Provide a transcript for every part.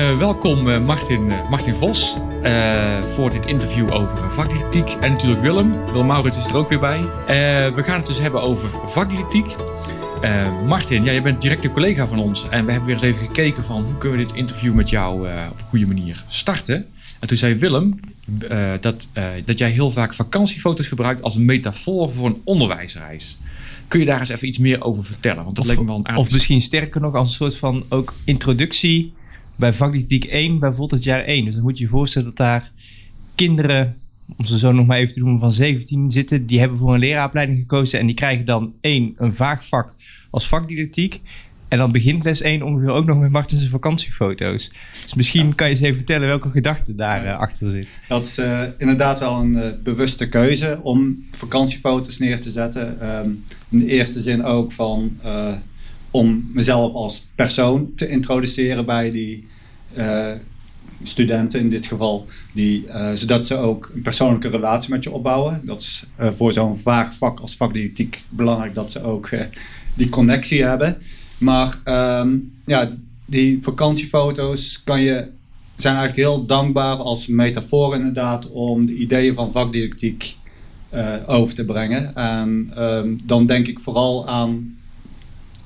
Uh, welkom uh, Martin, uh, Martin Vos voor dit interview over vakdidactiek. En natuurlijk Willem. Willem Maurits is er ook weer bij. we gaan het dus hebben over vakdidactiek. Martin, ja, jij bent directe collega van ons. En we hebben weer eens even gekeken van hoe kunnen we dit interview met jou op een goede manier starten. En toen zei Willem dat, dat jij heel vaak vakantiefoto's gebruikt als een metafoor voor een onderwijsreis. Kun je daar eens even iets meer over vertellen? Want dat of, leek me wel een Of misschien sterker nog als een soort van ook introductie bij vakdidactiek 1, bijvoorbeeld het jaar 1. Dus dan moet je je voorstellen dat daar kinderen, om ze zo nog maar even te noemen, van 17 zitten. Die hebben voor een leraaropleiding gekozen en die krijgen dan één, een vaag vak als vakdidactiek. En dan begint les 1 ongeveer ook nog met Martens vakantiefoto's. Dus misschien kan je eens even vertellen welke gedachte daar uh, achter zit. Dat is uh, inderdaad wel een uh, bewuste keuze om vakantiefoto's neer te zetten. Um, in de eerste zin ook van om mezelf als persoon te introduceren bij die studenten in dit geval. Die, zodat ze ook een persoonlijke relatie met je opbouwen. Dat is voor zo'n vaag vak als vakdidactiek belangrijk dat ze ook die connectie hebben. Maar um, ja, die vakantiefoto's kan je, zijn eigenlijk heel dankbaar als metafoor inderdaad om de ideeën van vakdidactiek over te brengen. En um, dan denk ik vooral aan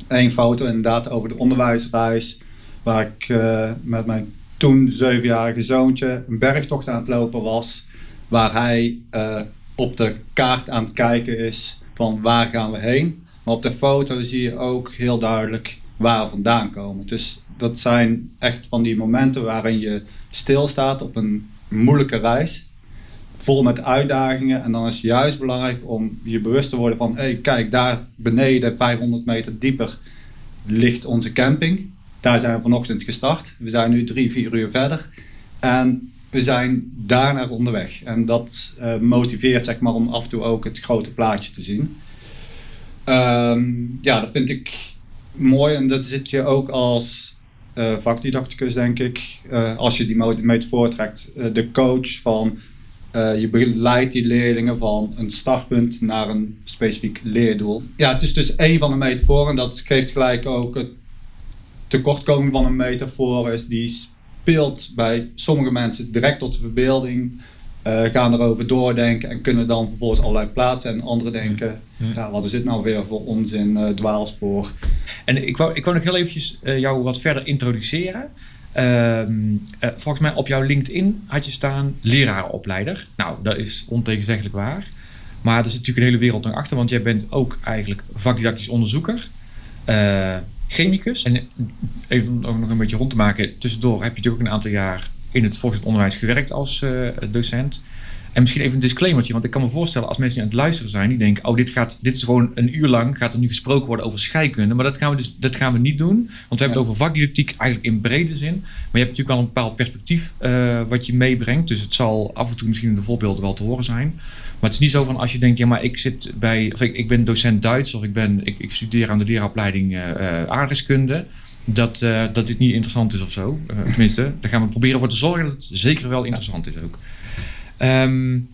één foto inderdaad over de onderwijsreis. Waar ik uh, met mijn toen zevenjarige zoontje een bergtocht aan het lopen was. Waar hij uh, op de kaart aan het kijken is van waar gaan we heen. Maar op de foto zie je ook heel duidelijk waar we vandaan komen. Dus dat zijn echt van die momenten waarin je stilstaat op een moeilijke reis. Vol met uitdagingen. En dan is het juist belangrijk om je bewust te worden van... hé, hey, kijk, daar beneden, 500 meter dieper, ligt onze camping. Daar zijn we vanochtend gestart. We zijn nu drie, vier uur verder. En we zijn daar naar onderweg. En dat uh, motiveert zeg maar, om af en toe ook het grote plaatje te zien. Um, ja, dat vind ik mooi. En dat zit je ook als uh, vakdidacticus, denk ik. Uh, als je die metafoor trekt. De coach van... je begeleidt die leerlingen van een startpunt naar een specifiek leerdoel. Ja, het is dus één van de metaforen. En dat geeft gelijk ook het tekortkoming van een metafoor. Is die speelt bij sommige mensen direct tot de verbeelding uh, gaan erover doordenken en kunnen dan vervolgens allerlei plaatsen. En anderen denken, ja. wat is dit nou weer voor onzin, uh, dwaalspoor. En ik wou, ik wou nog heel eventjes jou wat verder introduceren. Ehm, volgens mij op jouw LinkedIn had je staan lerarenopleider. Nou, dat is ontegenzeggelijk waar. Maar er zit natuurlijk een hele wereld nog achter, want jij bent ook eigenlijk vakdidactisch onderzoeker chemicus. En even om nog een beetje rond te maken, tussendoor heb je natuurlijk ook een aantal jaar in het volgens onderwijs gewerkt als uh, docent. En misschien even een disclaimertje, want ik kan me voorstellen als mensen die aan het luisteren zijn, die denken, oh dit, gaat, dit is gewoon een uur lang, gaat er nu gesproken worden over scheikunde. Maar dat gaan we dus dat gaan we niet doen, want we hebben het over vakdidactiek eigenlijk in brede zin. Maar je hebt natuurlijk wel een bepaald perspectief uh, wat je meebrengt, dus het zal af en toe misschien in de voorbeelden wel te horen zijn. Maar het is niet zo van als je denkt, ja maar ik zit bij, of ik, ik ben docent Duits of ik, ben, ik, ik studeer aan de leraaropleiding uh, aardrijkskunde dat, uh, dat dit niet interessant is of zo. Uh, tenminste, daar gaan we proberen voor te zorgen dat het zeker wel interessant is ook. Um,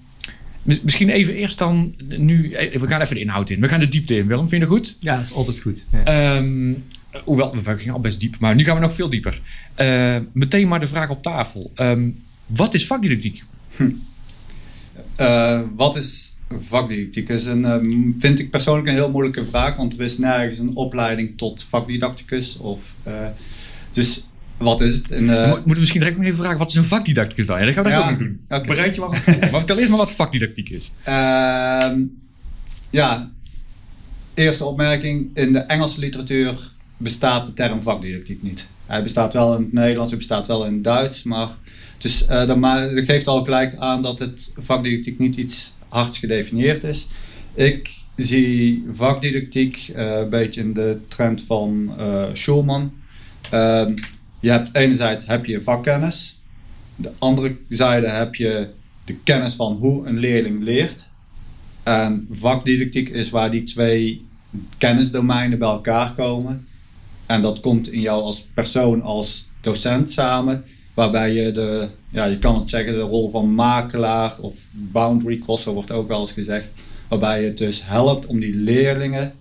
misschien even eerst dan nu. Eh, we gaan even de inhoud in. We gaan de diepte in, Willem. Vind je dat goed? Ja, dat is altijd goed. Ja. Um, hoewel, we gingen al best diep, maar nu gaan we nog veel dieper. Uh, meteen maar de vraag op tafel. Um, wat is vakdidactiek? Hm. Uh, wat is vakdidactiek is een, um, vind ik persoonlijk een heel moeilijke vraag, want er is nergens een opleiding tot vakdidacticus. Of, uh, dus wat is het? En, uh, we moeten misschien direct nog even vragen, wat is een vakdidacticus dan? Ja, dat gaan we ja, ook nog doen. Okay. Bereid je maar wat Maar vertel eerst maar wat vakdidactiek is. Uh, ja, eerste opmerking. In de Engelse literatuur bestaat de term vakdidactiek niet. Hij bestaat wel in het Nederlands, hij bestaat wel in het Duits, maar... Dus uh, dat, maar, dat geeft al gelijk aan dat het vakdidactiek niet iets hard gedefinieerd is. Ik zie vakdidactiek uh, een beetje in de trend van Schulman. Je hebt enerzijds heb je vakkennis. De andere zijde heb je de kennis van hoe een leerling leert. En vakdidactiek is waar die twee kennisdomeinen bij elkaar komen. En dat komt in jou als persoon, als docent samen. Waarbij je de, ja, je kan het zeggen, de rol van makelaar of boundary crosser wordt ook wel eens gezegd. Waarbij je het dus helpt om die leerlingen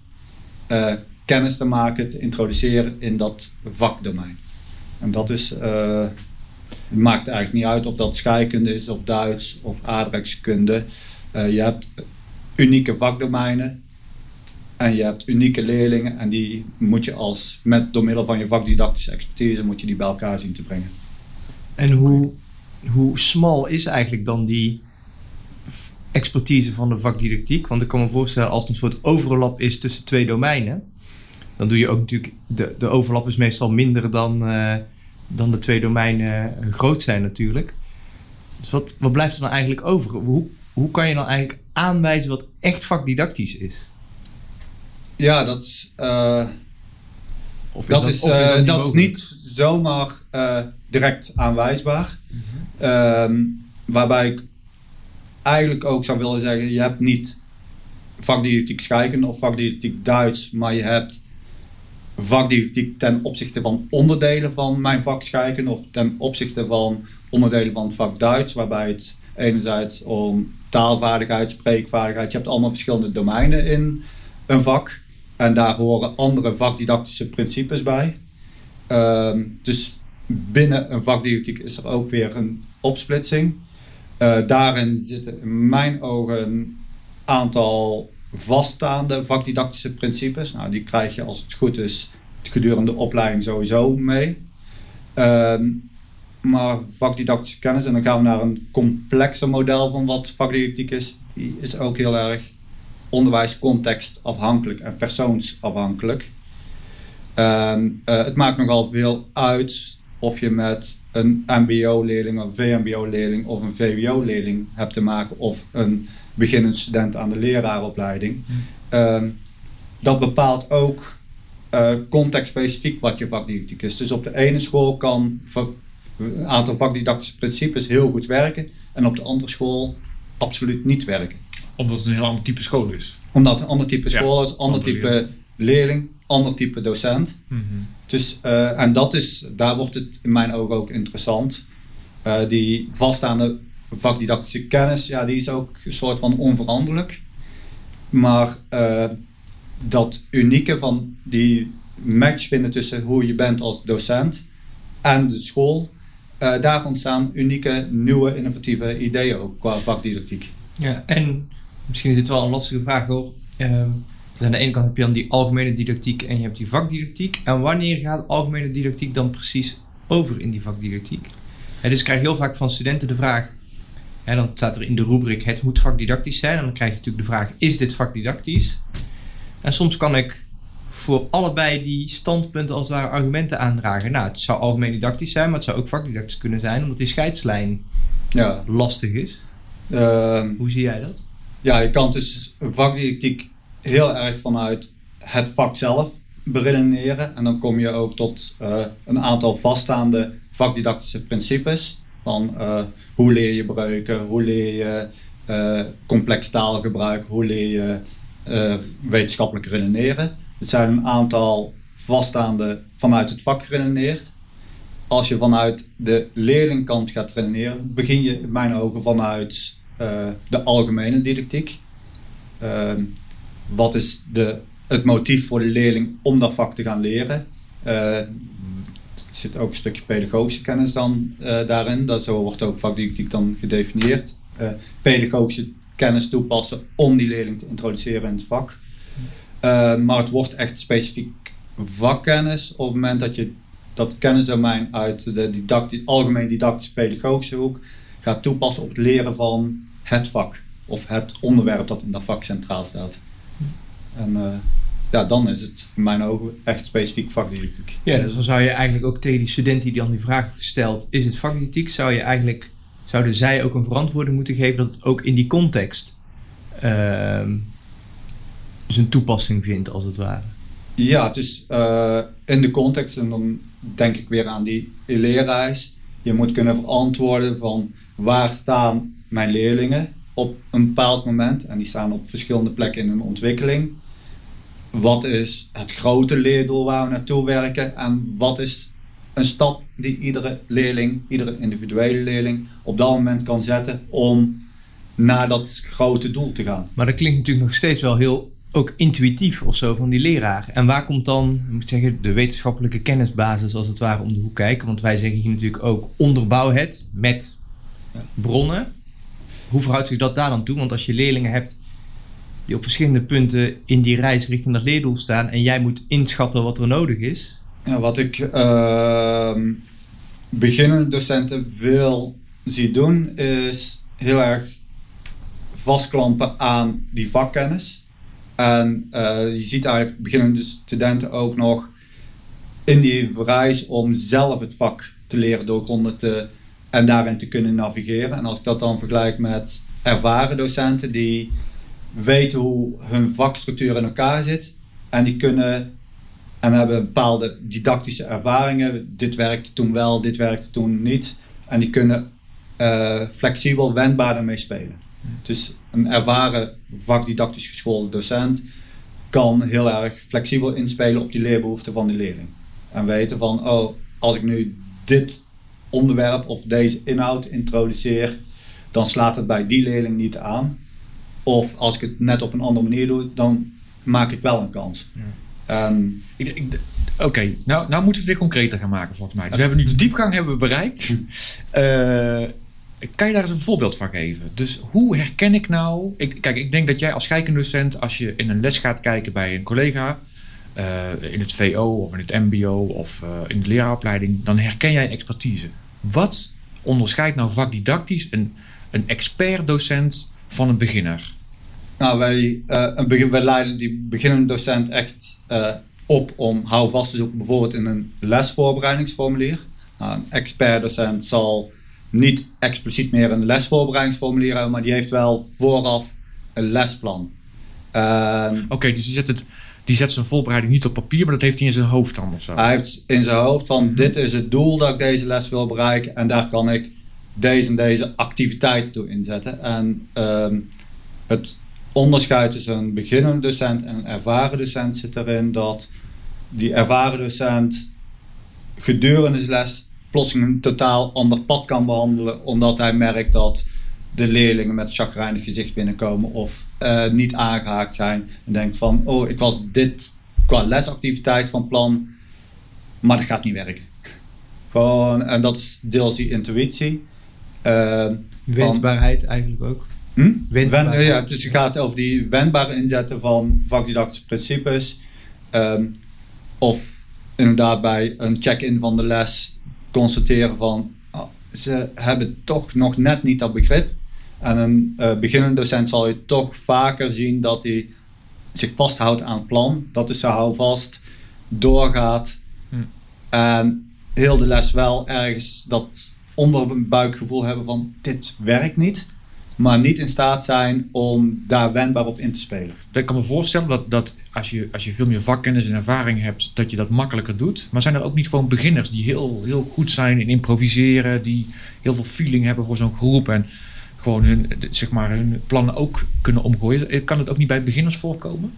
uh, kennis te maken, te introduceren in dat vakdomein. En dat is, eh, het maakt eigenlijk niet uit of dat scheikunde is, of Duits, of aardrijkskunde. Eh, je hebt unieke vakdomeinen en je hebt unieke leerlingen en die moet je als, met, door middel van je vakdidactische expertise, moet je die bij elkaar zien te brengen. En hoe, hoe smal is eigenlijk dan die expertise van de vakdidactiek? Want ik kan me voorstellen als het een soort overlap is tussen twee domeinen, dan doe je ook natuurlijk, de, de overlap is meestal minder dan, eh, dan de twee domeinen groot zijn natuurlijk. Dus wat, wat blijft er dan eigenlijk over? Hoe, hoe kan je dan eigenlijk aanwijzen wat echt vakdidactisch is? Ja, dat is, eh, Of dat, is, of eh, niet dat is niet zomaar eh, direct aanwijsbaar. Ehm, waarbij ik eigenlijk ook zou willen zeggen, je hebt niet vakdidactiek scheikunde of vakdidactiek Duits, maar je hebt vakdidactiek ten opzichte van onderdelen van mijn vak scheikunde of ten opzichte van onderdelen van het vak Duits, waarbij het enerzijds om taalvaardigheid, spreekvaardigheid, je hebt allemaal verschillende domeinen in een vak en daar horen andere vakdidactische principes bij. Ehm, dus binnen een vakdidactiek is er ook weer een opsplitsing. Eh, daarin zitten in mijn ogen een aantal vaststaande vakdidactische principes. Nou, die krijg je als het goed is gedurende de opleiding sowieso mee. Ehm, maar vakdidactische kennis, en dan gaan we naar een complexer model van wat vakdidactiek is, die is ook heel erg onderwijscontextafhankelijk en persoonsafhankelijk. En, eh, het maakt nogal veel uit of je met een MBO-leerling, een VMBO-leerling of een VWO-leerling hebt te maken, of een beginnend student aan de leraaropleiding. Ehm, dat bepaalt ook eh contextspecifiek wat je vakdidactiek is. Dus op de ene school kan een aantal vakdidactische principes heel goed werken, en op de andere school absoluut niet werken Omdat het een heel ander type school is. omdat het een ander type Ja, school is, ander type leerling, ander type docent. Dus, eh, en dat is, daar wordt het in mijn ogen ook interessant. Eh, die vaststaande vakdidactische kennis, ja, die is ook een soort van onveranderlijk. Maar eh, dat unieke van die match vinden tussen hoe je bent als docent en de school, eh, daar ontstaan unieke, nieuwe, innovatieve ideeën ook qua vakdidactiek. Ja, en misschien is dit wel een lastige vraag hoor. Dus aan de ene kant heb je dan die algemene didactiek en je hebt die vakdidactiek. En wanneer gaat algemene didactiek dan precies over in die vakdidactiek? Hè, dus ik krijg heel vaak van studenten de vraag, hè, dan staat er in de rubriek het moet vakdidactisch zijn. En dan krijg je natuurlijk de vraag, is dit vakdidactisch? En soms kan ik voor allebei die standpunten als het ware argumenten aandragen. Nou, het zou algemeen didactisch zijn, maar het zou ook vakdidactisch kunnen zijn, omdat die scheidslijn Ja, lastig is. ehm, Hoe zie jij dat? Ja, je kan dus vakdidactiek heel erg vanuit het vak zelf beredeneren. En dan kom je ook tot eh, een aantal vaststaande vakdidactische principes. Eh, hoe leer je breuken, hoe leer je eh, complex taalgebruik, hoe leer je eh, wetenschappelijk redeneren. Het zijn een aantal vaststaande vanuit het vak geredeneerd. Als je vanuit de leerlingkant gaat redeneren, begin je in mijn ogen vanuit de algemene didactiek. Ehm, wat is de, het motief voor de leerling om dat vak te gaan leren? Zit ook een stukje pedagogische kennis dan eh, daarin. Dat, zo wordt ook vakdidactiek dan gedefinieerd. Eh, pedagogische kennis toepassen om die leerling te introduceren in het vak. Eh, maar het wordt echt specifiek vakkennis op het moment dat je dat kennisdomein uit de algemeen didactische pedagogische hoek gaat toepassen op het leren van het vak of het onderwerp dat in dat vak centraal staat. En ja, dan is het in mijn ogen echt specifiek vakdidactiek. Ja, dus dan zou je eigenlijk ook tegen die student die dan die vraag stelt, is het vakdidactiek, zou je eigenlijk, zouden zij ook een verantwoording moeten geven dat het ook in die context ehm, zijn toepassing vindt, als het ware. Ja, het is eh, in de context, en dan denk ik weer aan die leerreis. Je moet kunnen verantwoorden van waar staan mijn leerlingen op een bepaald moment. En die staan op verschillende plekken in hun ontwikkeling. Wat is het grote leerdoel waar we naartoe werken? En wat is een stap die iedere leerling, iedere individuele leerling op dat moment kan zetten om naar dat grote doel te gaan? Maar dat klinkt natuurlijk nog steeds wel heel ook intuïtief of zo van die leraar? En waar komt dan, ik moet zeggen, de wetenschappelijke kennisbasis als het ware om de hoek kijken? Want wij zeggen hier natuurlijk ook onderbouw het met bronnen. Hoe verhoudt zich dat daar dan toe? Want als je leerlingen hebt op verschillende punten in die reis richting dat leerdoel staan en jij moet inschatten wat er nodig is. Wat ik ehm beginnende docenten veel zie doen, is heel erg vastklampen aan die vakkennis. En eh, je ziet eigenlijk beginnende studenten ook nog in die reis om zelf het vak te leren doorgronden te, en daarin te kunnen navigeren. En als ik dat dan vergelijk met ervaren docenten die weten hoe hun vakstructuur in elkaar zit en die kunnen en hebben bepaalde didactische ervaringen. Dit werkte toen wel, dit werkte toen niet. En die kunnen eh, flexibel, wendbaar ermee spelen. Dus een ervaren vakdidactisch geschoolde docent kan heel erg flexibel inspelen op die leerbehoeften van die leerling. En weten van, oh, als ik nu dit onderwerp of deze inhoud introduceer, dan slaat het bij die leerling niet aan. Of als ik het net op een andere manier doe, dan maak ik wel een kans. Ehm, Oké, nou, nou moeten we het weer concreter gaan maken volgens mij. Dus we hebben nu de diepgang hebben we bereikt. Eh, kan je daar eens een voorbeeld van geven? Dus hoe herken ik nou... Ik, kijk, ik denk dat jij als scheikundocent, als je in een les gaat kijken bij een collega... eh, in het VO of in het mbo of eh, in de leraaropleiding... dan herken jij expertise. Wat onderscheidt nou vakdidactisch een, een expert-docent van een beginner? Nou, wij, eh, een begin, wij leiden die beginnende docent echt eh, op om houvast te zoeken, bijvoorbeeld in een lesvoorbereidingsformulier. Nou, een expert docent zal niet expliciet meer een lesvoorbereidingsformulier hebben, maar die heeft wel vooraf een lesplan. En Oké, dus die zet, het, die zet zijn voorbereiding niet op papier... maar dat heeft hij in zijn hoofd dan of zo? hij heeft in zijn hoofd van dit is het doel dat ik deze les wil bereiken en daar kan ik deze en deze activiteiten toe inzetten. En ehm, het onderscheid tussen een beginnende docent en een ervaren docent zit erin dat die ervaren docent gedurende zijn les plotseling een totaal ander pad kan behandelen, omdat hij merkt dat de leerlingen met een gezicht binnenkomen of eh, niet aangehaakt zijn en denkt van, oh, ik was dit qua lesactiviteit van plan, maar dat gaat niet werken. Gewoon, en dat is deels die intuïtie. Eh, Wendbaarheid eigenlijk ook. Hm? Wendbaarheid. Wen- ja, dus het gaat over die wendbare inzetten van vakdidactische principes. Ehm, of inderdaad bij een check-in van de les constateren van oh, ze hebben toch nog net niet dat begrip. En een eh, beginnende docent zal je toch vaker zien dat hij zich vasthoudt aan het plan. Dat is zijn houvast, doorgaat. Hm. En heel de les wel ergens dat onderbuikgevoel hebben van dit werkt niet maar niet in staat zijn om daar wendbaar op in te spelen. Ik kan me voorstellen dat, dat als, je, als je veel meer vakkennis en ervaring hebt, dat je dat makkelijker doet. Maar zijn er ook niet gewoon beginners die heel, heel goed zijn in improviseren, die heel veel feeling hebben voor zo'n groep en gewoon hun, zeg maar, hun plannen ook kunnen omgooien? Kan het ook niet bij beginners voorkomen?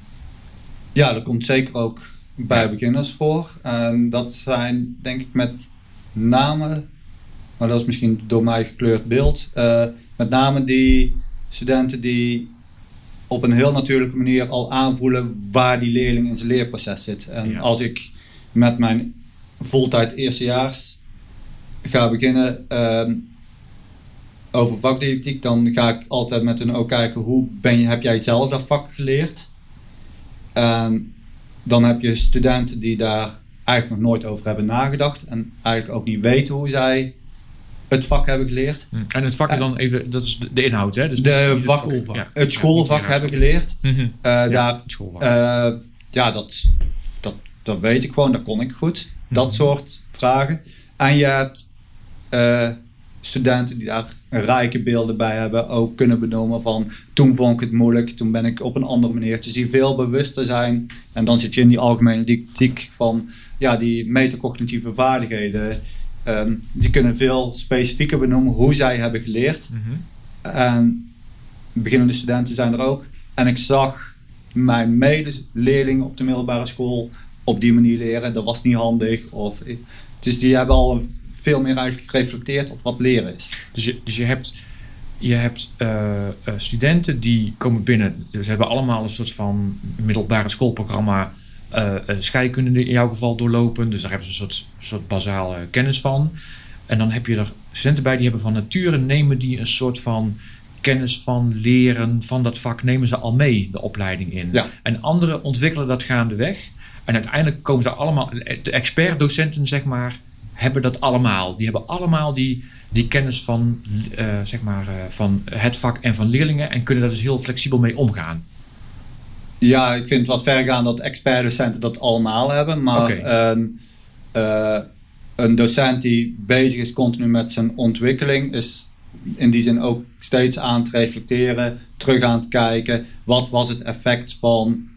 Ja, dat komt zeker ook bij Ja. beginners voor. En dat zijn denk ik met name, maar dat is misschien door mij gekleurd beeld, eh, met name die studenten die op een heel natuurlijke manier al aanvoelen waar die leerling in zijn leerproces zit. En Ja. als ik met mijn voltijd eerstejaars ga beginnen ehm, over vakdidactiek, dan ga ik altijd met hun ook kijken hoe ben je, heb jij zelf dat vak geleerd? En dan heb je studenten die daar eigenlijk nog nooit over hebben nagedacht en eigenlijk ook niet weten hoe zij het vak hebben geleerd. En het vak is dan even, dat is de, de inhoud, hè? Dus De het vak- schoolvak. Ja. Het schoolvak Ja, hebben geleerd. Mhm. Eh, Ja, daar, het schoolvak. eh, ja, dat, dat, dat weet ik gewoon, dat kon ik goed. Dat Mhm. soort vragen. En je hebt eh, studenten die daar rijke beelden bij hebben, ook kunnen benoemen van toen vond ik het moeilijk, toen ben ik op een andere manier. Dus die veel bewuster zijn. En dan zit je in die algemene didactiek van ja, die metacognitieve vaardigheden. Ehm, die kunnen veel specifieker benoemen hoe zij hebben geleerd. Mhm. En beginnende studenten zijn er ook. En ik zag mijn medeleerlingen op de middelbare school op die manier leren. Dat was niet handig. Of, dus die hebben al veel meer gereflecteerd op wat leren is. Dus, je, dus je hebt je hebt eh, eh, studenten die komen binnen. Dus ze hebben allemaal een soort van middelbare schoolprogramma eh, eh, scheikunde in jouw geval doorlopen. Dus daar hebben ze een soort, soort basale kennis van. En dan heb je er studenten bij die hebben van nature nemen die een soort van kennis van leren van dat vak nemen ze al mee de opleiding in. Ja. En anderen ontwikkelen dat gaandeweg. En uiteindelijk komen ze allemaal, de expertdocenten zeg maar, hebben dat allemaal. Die hebben allemaal die, die kennis van, eh, zeg maar, eh, van het vak en van leerlingen en kunnen daar dus heel flexibel mee omgaan. Ja, ik vind het wat ver gaan dat expertdocenten dat allemaal hebben. Maar een, eh, een docent die bezig is continu met zijn ontwikkeling, is in die zin ook steeds aan het reflecteren, terug aan het kijken. Wat was het effect van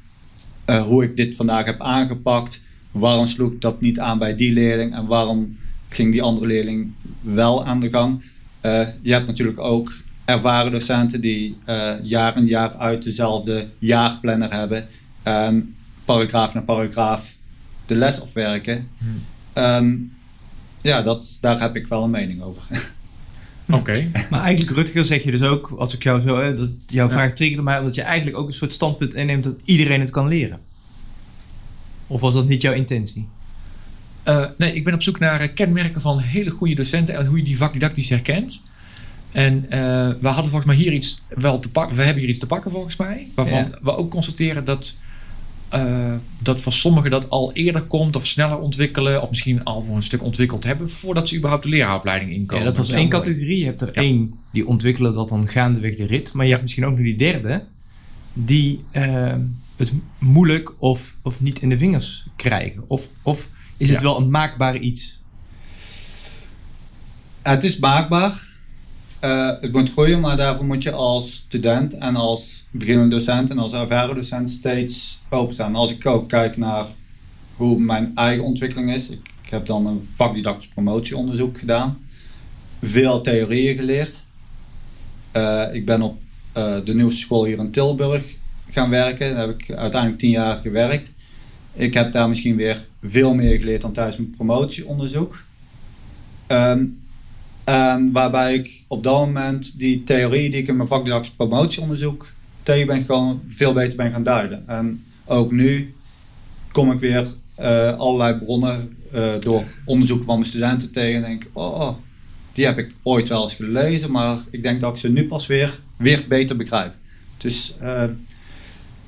eh, hoe ik dit vandaag heb aangepakt? Waarom sloeg ik dat niet aan bij die leerling en waarom ging die andere leerling wel aan de gang? Eh, je hebt natuurlijk ook ervaren docenten die eh, jaar in jaar uit dezelfde jaarplanner hebben en paragraaf na paragraaf de les opwerken. Hmm. En ja, dat, daar heb ik wel een mening over. Oké. Maar eigenlijk, Rutger, zeg je dus ook, als ik jou zo, hè, dat jouw Ja. vraag triggerde mij, omdat je eigenlijk ook een soort standpunt inneemt dat iedereen het kan leren. Of was dat niet jouw intentie? Eh, nee, ik ben op zoek naar eh, kenmerken van hele goede docenten en hoe je die vakdidactisch herkent. En eh, we hadden volgens mij hier iets wel te pakken. We hebben hier iets te pakken volgens mij. Waarvan Ja. we ook constateren dat, eh, dat voor sommigen dat al eerder komt of sneller ontwikkelen. Of misschien al voor een stuk ontwikkeld hebben voordat ze überhaupt de leraaropleiding inkomen. Ja, dat was één mooi. categorie. Je hebt er Ja. één die ontwikkelen dat dan gaandeweg de rit. Maar je hebt misschien ook nog die derde die eh, het moeilijk of, of niet in de vingers krijgen. Of, of is het Ja. wel een maakbaar iets? Het is maakbaar. Eh, het moet groeien, maar daarvoor moet je als student en als beginnende docent en als ervaren docent steeds openstaan. Als ik ook kijk naar hoe mijn eigen ontwikkeling is. Ik, ik heb dan een vakdidactisch promotieonderzoek gedaan. Veel theorieën geleerd. Eh, ik ben op eh, de nieuwste school hier in Tilburg gaan werken. Daar heb ik uiteindelijk tien jaar gewerkt. Ik heb daar misschien weer veel meer geleerd dan tijdens mijn promotieonderzoek. Ehm, en waarbij ik op dat moment die theorie die ik in mijn vakdidactisch promotieonderzoek tegen ben gekomen, veel beter ben gaan duiden. En ook nu kom ik weer eh, allerlei bronnen eh, door onderzoeken van mijn studenten tegen en denk, oh, die heb ik ooit wel eens gelezen, maar ik denk dat ik ze nu pas weer, weer beter begrijp. Dus eh,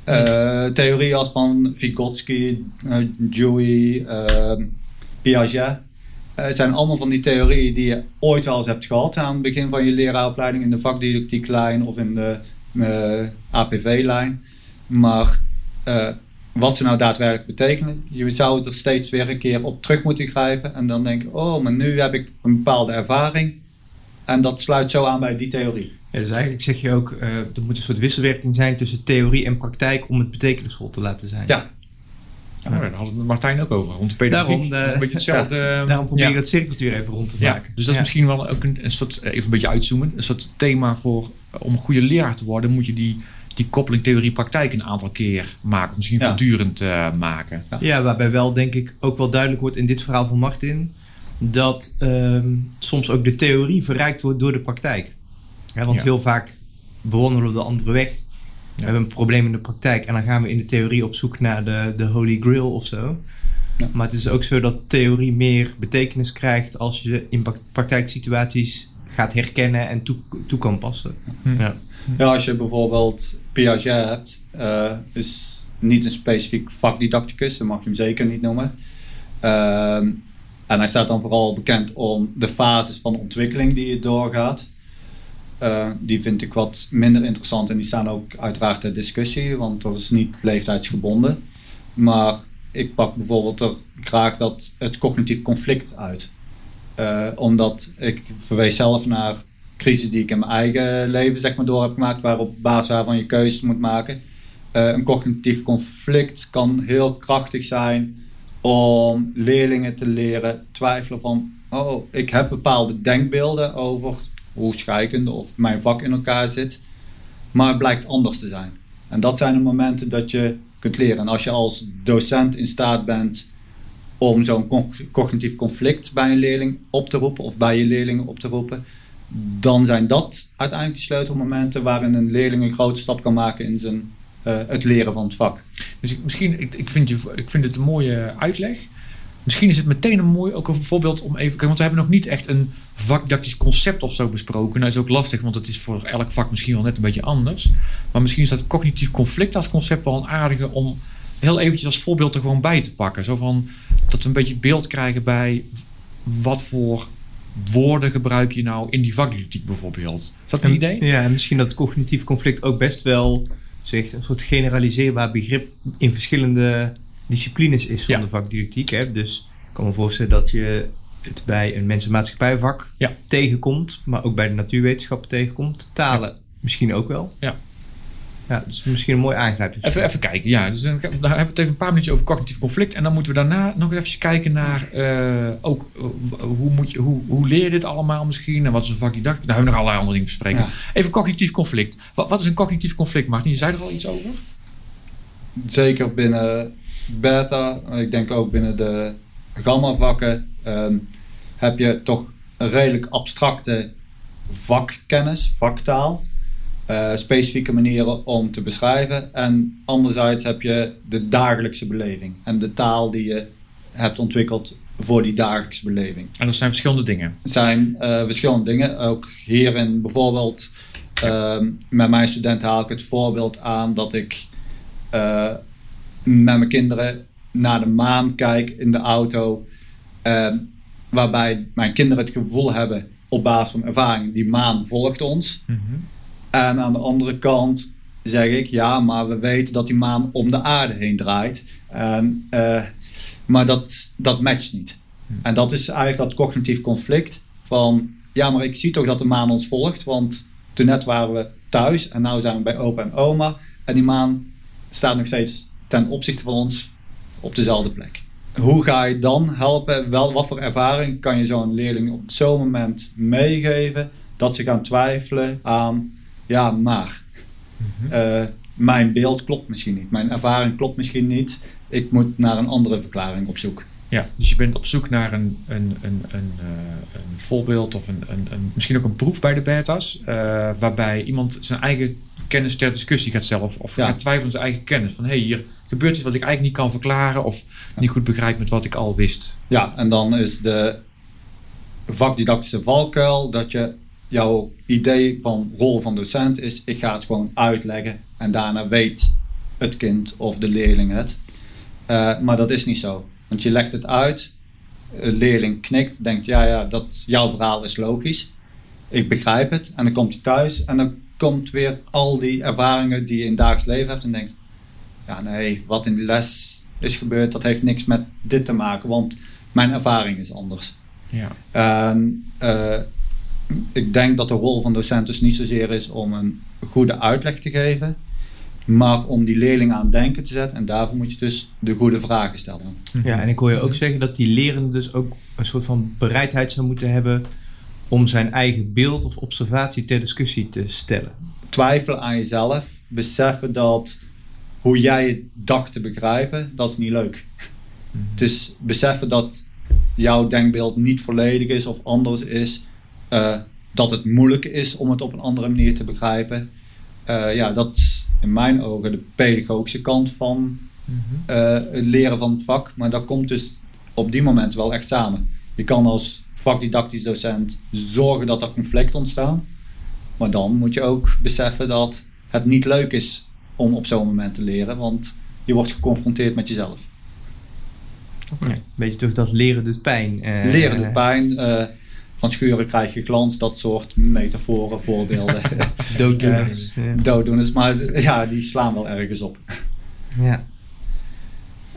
eh, theorieën als van Vygotsky, Dewey, Piaget, eh, zijn allemaal van die theorieën die je ooit wel eens hebt gehad aan het begin van je leraaropleiding in de vakdidactieklijn of in de eh, APV-lijn. Maar eh, wat ze nou daadwerkelijk betekenen, je zou er steeds weer een keer op terug moeten grijpen en dan denken, oh, maar nu heb ik een bepaalde ervaring en dat sluit zo aan bij die theorie. Ja, dus eigenlijk zeg je ook, er moet een soort wisselwerking zijn tussen theorie en praktijk om het betekenisvol te laten zijn. Ja, Oh, daar had het Martijn ook over. Rond de pedagogiek. Daarom, eh, is een beetje hetzelfde. Daarom probeer ja. ik het cirkeltje weer even rond te Ja, maken. dus dat is misschien wel ook een, een soort, eh, even een beetje uitzoomen, een soort thema voor, eh, om een goede leraar te worden, moet je die, die koppeling theorie-praktijk een aantal keer maken, of misschien voortdurend eh, maken. Ja, waarbij wel denk ik ook wel duidelijk wordt in dit verhaal van Martin dat ehm, soms ook de theorie verrijkt wordt door de praktijk. Want heel vaak bewandelen we de andere weg. We hebben een probleem in de praktijk en dan gaan we in de theorie op zoek naar de, de holy grail of zo. Ja. Maar het is ook zo dat theorie meer betekenis krijgt als je in praktijksituaties gaat herkennen en toe, toe kan passen. Hm. Ja. Ja, als je bijvoorbeeld Piaget hebt, eh, is niet een specifiek vakdidacticus, dat mag je hem zeker niet noemen. Ehm, en hij staat dan vooral bekend om de fases van de ontwikkeling die je doorgaat. Eh, die vind ik wat minder interessant en die staan ook uiteraard ter discussie, want dat is niet leeftijdsgebonden. Maar ik pak bijvoorbeeld er graag dat het cognitief conflict uit. Eh, omdat ik verwees zelf naar crisis die ik in mijn eigen leven zeg maar, door heb gemaakt, waarop basis waarvan je keuzes moet maken. Eh, een cognitief conflict kan heel krachtig zijn om leerlingen te leren twijfelen van, oh, ik heb bepaalde denkbeelden over hoe scheikunde of mijn vak in elkaar zit, maar het blijkt anders te zijn. En dat zijn de momenten dat je kunt leren. En als je als docent in staat bent om zo'n co- cognitief conflict bij een leerling op te roepen of bij je leerlingen op te roepen, dan zijn dat uiteindelijk de sleutelmomenten waarin een leerling een grote stap kan maken in zijn, eh, het leren van het vak. Dus ik, misschien, ik, ik, vind je, ik vind het een mooie uitleg. Misschien is het meteen een mooi ook een voorbeeld om even. Want we hebben nog niet echt een vakdidactisch concept of zo besproken. Dat is ook lastig, want het is voor elk vak misschien wel net een beetje anders. Maar misschien is dat cognitief conflict als concept wel een aardige om heel eventjes als voorbeeld er gewoon bij te pakken. Zo van dat we een beetje beeld krijgen bij wat voor woorden gebruik je nou in die vakdidactiek bijvoorbeeld. Is dat een En- idee? Ja, en misschien dat cognitief conflict ook best wel zegt, een soort generaliseerbaar begrip in verschillende disciplines is van Ja. de vakdidactiek. Hè? Dus ik kan me voorstellen dat je het bij een mens- en maatschappijvak Ja. tegenkomt, maar ook bij de natuurwetenschappen tegenkomt. Talen misschien ook wel. Ja. Ja, dus misschien een mooi aangrijping. Even, even kijken, ja. Dus dan, dan hebben we het even een paar minuutjes over cognitief conflict. En dan moeten we daarna nog even kijken naar eh, ook eh, hoe, moet je, hoe, hoe leer je dit allemaal misschien? En wat is een vakdidactiek? Daar hebben we nog allerlei andere dingen te bespreken. Ja. Even cognitief conflict. Wat, wat is een cognitief conflict, Martin? Je zei er al iets over? Zeker binnen beta, ik denk ook binnen de gamma vakken, ehm, heb je toch een redelijk abstracte vakkennis, vaktaal. eh, specifieke manieren om te beschrijven. En anderzijds heb je de dagelijkse beleving en de taal die je hebt ontwikkeld voor die dagelijkse beleving. En dat zijn verschillende dingen. Het zijn eh, verschillende dingen. Ook hierin bijvoorbeeld ehm, met mijn studenten haal ik het voorbeeld aan dat ik eh, met mijn kinderen naar de maan kijk in de auto. ehm, waarbij mijn kinderen het gevoel hebben op basis van ervaring, die maan volgt ons. En aan de andere kant zeg ik, ja, maar we weten dat die maan om de aarde heen draait. En, eh, maar dat, dat matcht niet. En dat is eigenlijk dat cognitief conflict van, ja, maar ik zie toch dat de maan ons volgt, want toen net waren we thuis en nu zijn we bij opa en oma. En die maan staat nog steeds ten opzichte van ons op dezelfde plek. Hoe ga je dan helpen? Wel, wat voor ervaring kan je zo'n leerling op zo'n moment meegeven dat ze gaan twijfelen aan, ja, maar eh, mijn beeld klopt misschien niet, mijn ervaring klopt misschien niet. Ik moet naar een andere verklaring op zoek. Ja, dus je bent op zoek naar een, een, een, een, eh, een voorbeeld of een, een, een, misschien ook een proef bij de beta's, eh, waarbij iemand zijn eigen kennis ter discussie gaat stellen of, of Ja. gaat twijfelen aan zijn eigen kennis. Van hé, hey, hier gebeurt iets wat ik eigenlijk niet kan verklaren of niet goed begrijp met wat ik al wist. Ja, en dan is de vakdidactische valkuil dat je jouw idee van rol van docent is, ik ga het gewoon uitleggen en daarna weet het kind of de leerling het. Eh, maar dat is niet zo, want je legt het uit, een leerling knikt, denkt ja, ja, dat jouw verhaal is logisch, ik begrijp het en dan komt hij thuis en dan komt weer al die ervaringen die je in het dagelijks leven hebt en denkt, ja nee, wat in de les is gebeurd, dat heeft niks met dit te maken, want mijn ervaring is anders. Ja. En eh, ik denk dat de rol van docent dus niet zozeer is om een goede uitleg te geven, maar om die leerling aan het denken te zetten. En daarvoor moet je dus de goede vragen stellen. Ja, en ik hoor je ook zeggen dat die lerende dus ook een soort van bereidheid zou moeten hebben om zijn eigen beeld of observatie ter discussie te stellen. Twijfelen aan jezelf, beseffen dat hoe jij het dacht te begrijpen, dat is niet leuk. Dus beseffen dat jouw denkbeeld niet volledig is of anders is. eh, dat het moeilijk is om het op een andere manier te begrijpen. Eh, ja, dat in mijn ogen de pedagogische kant van eh, het leren van het vak. Maar dat komt dus op die moment wel echt samen. Je kan als vakdidactisch docent zorgen dat er conflict ontstaan. Maar dan moet je ook beseffen dat het niet leuk is om op zo'n moment te leren. Want je wordt geconfronteerd met jezelf. Ja, weet je toch dat leren doet pijn. eh, Leren doet pijn. eh, van schuren krijg je glans. Dat soort metaforen, voorbeelden. Dooddoeners. Ja. Dooddoeners. Maar ja, die slaan wel ergens op. Ja.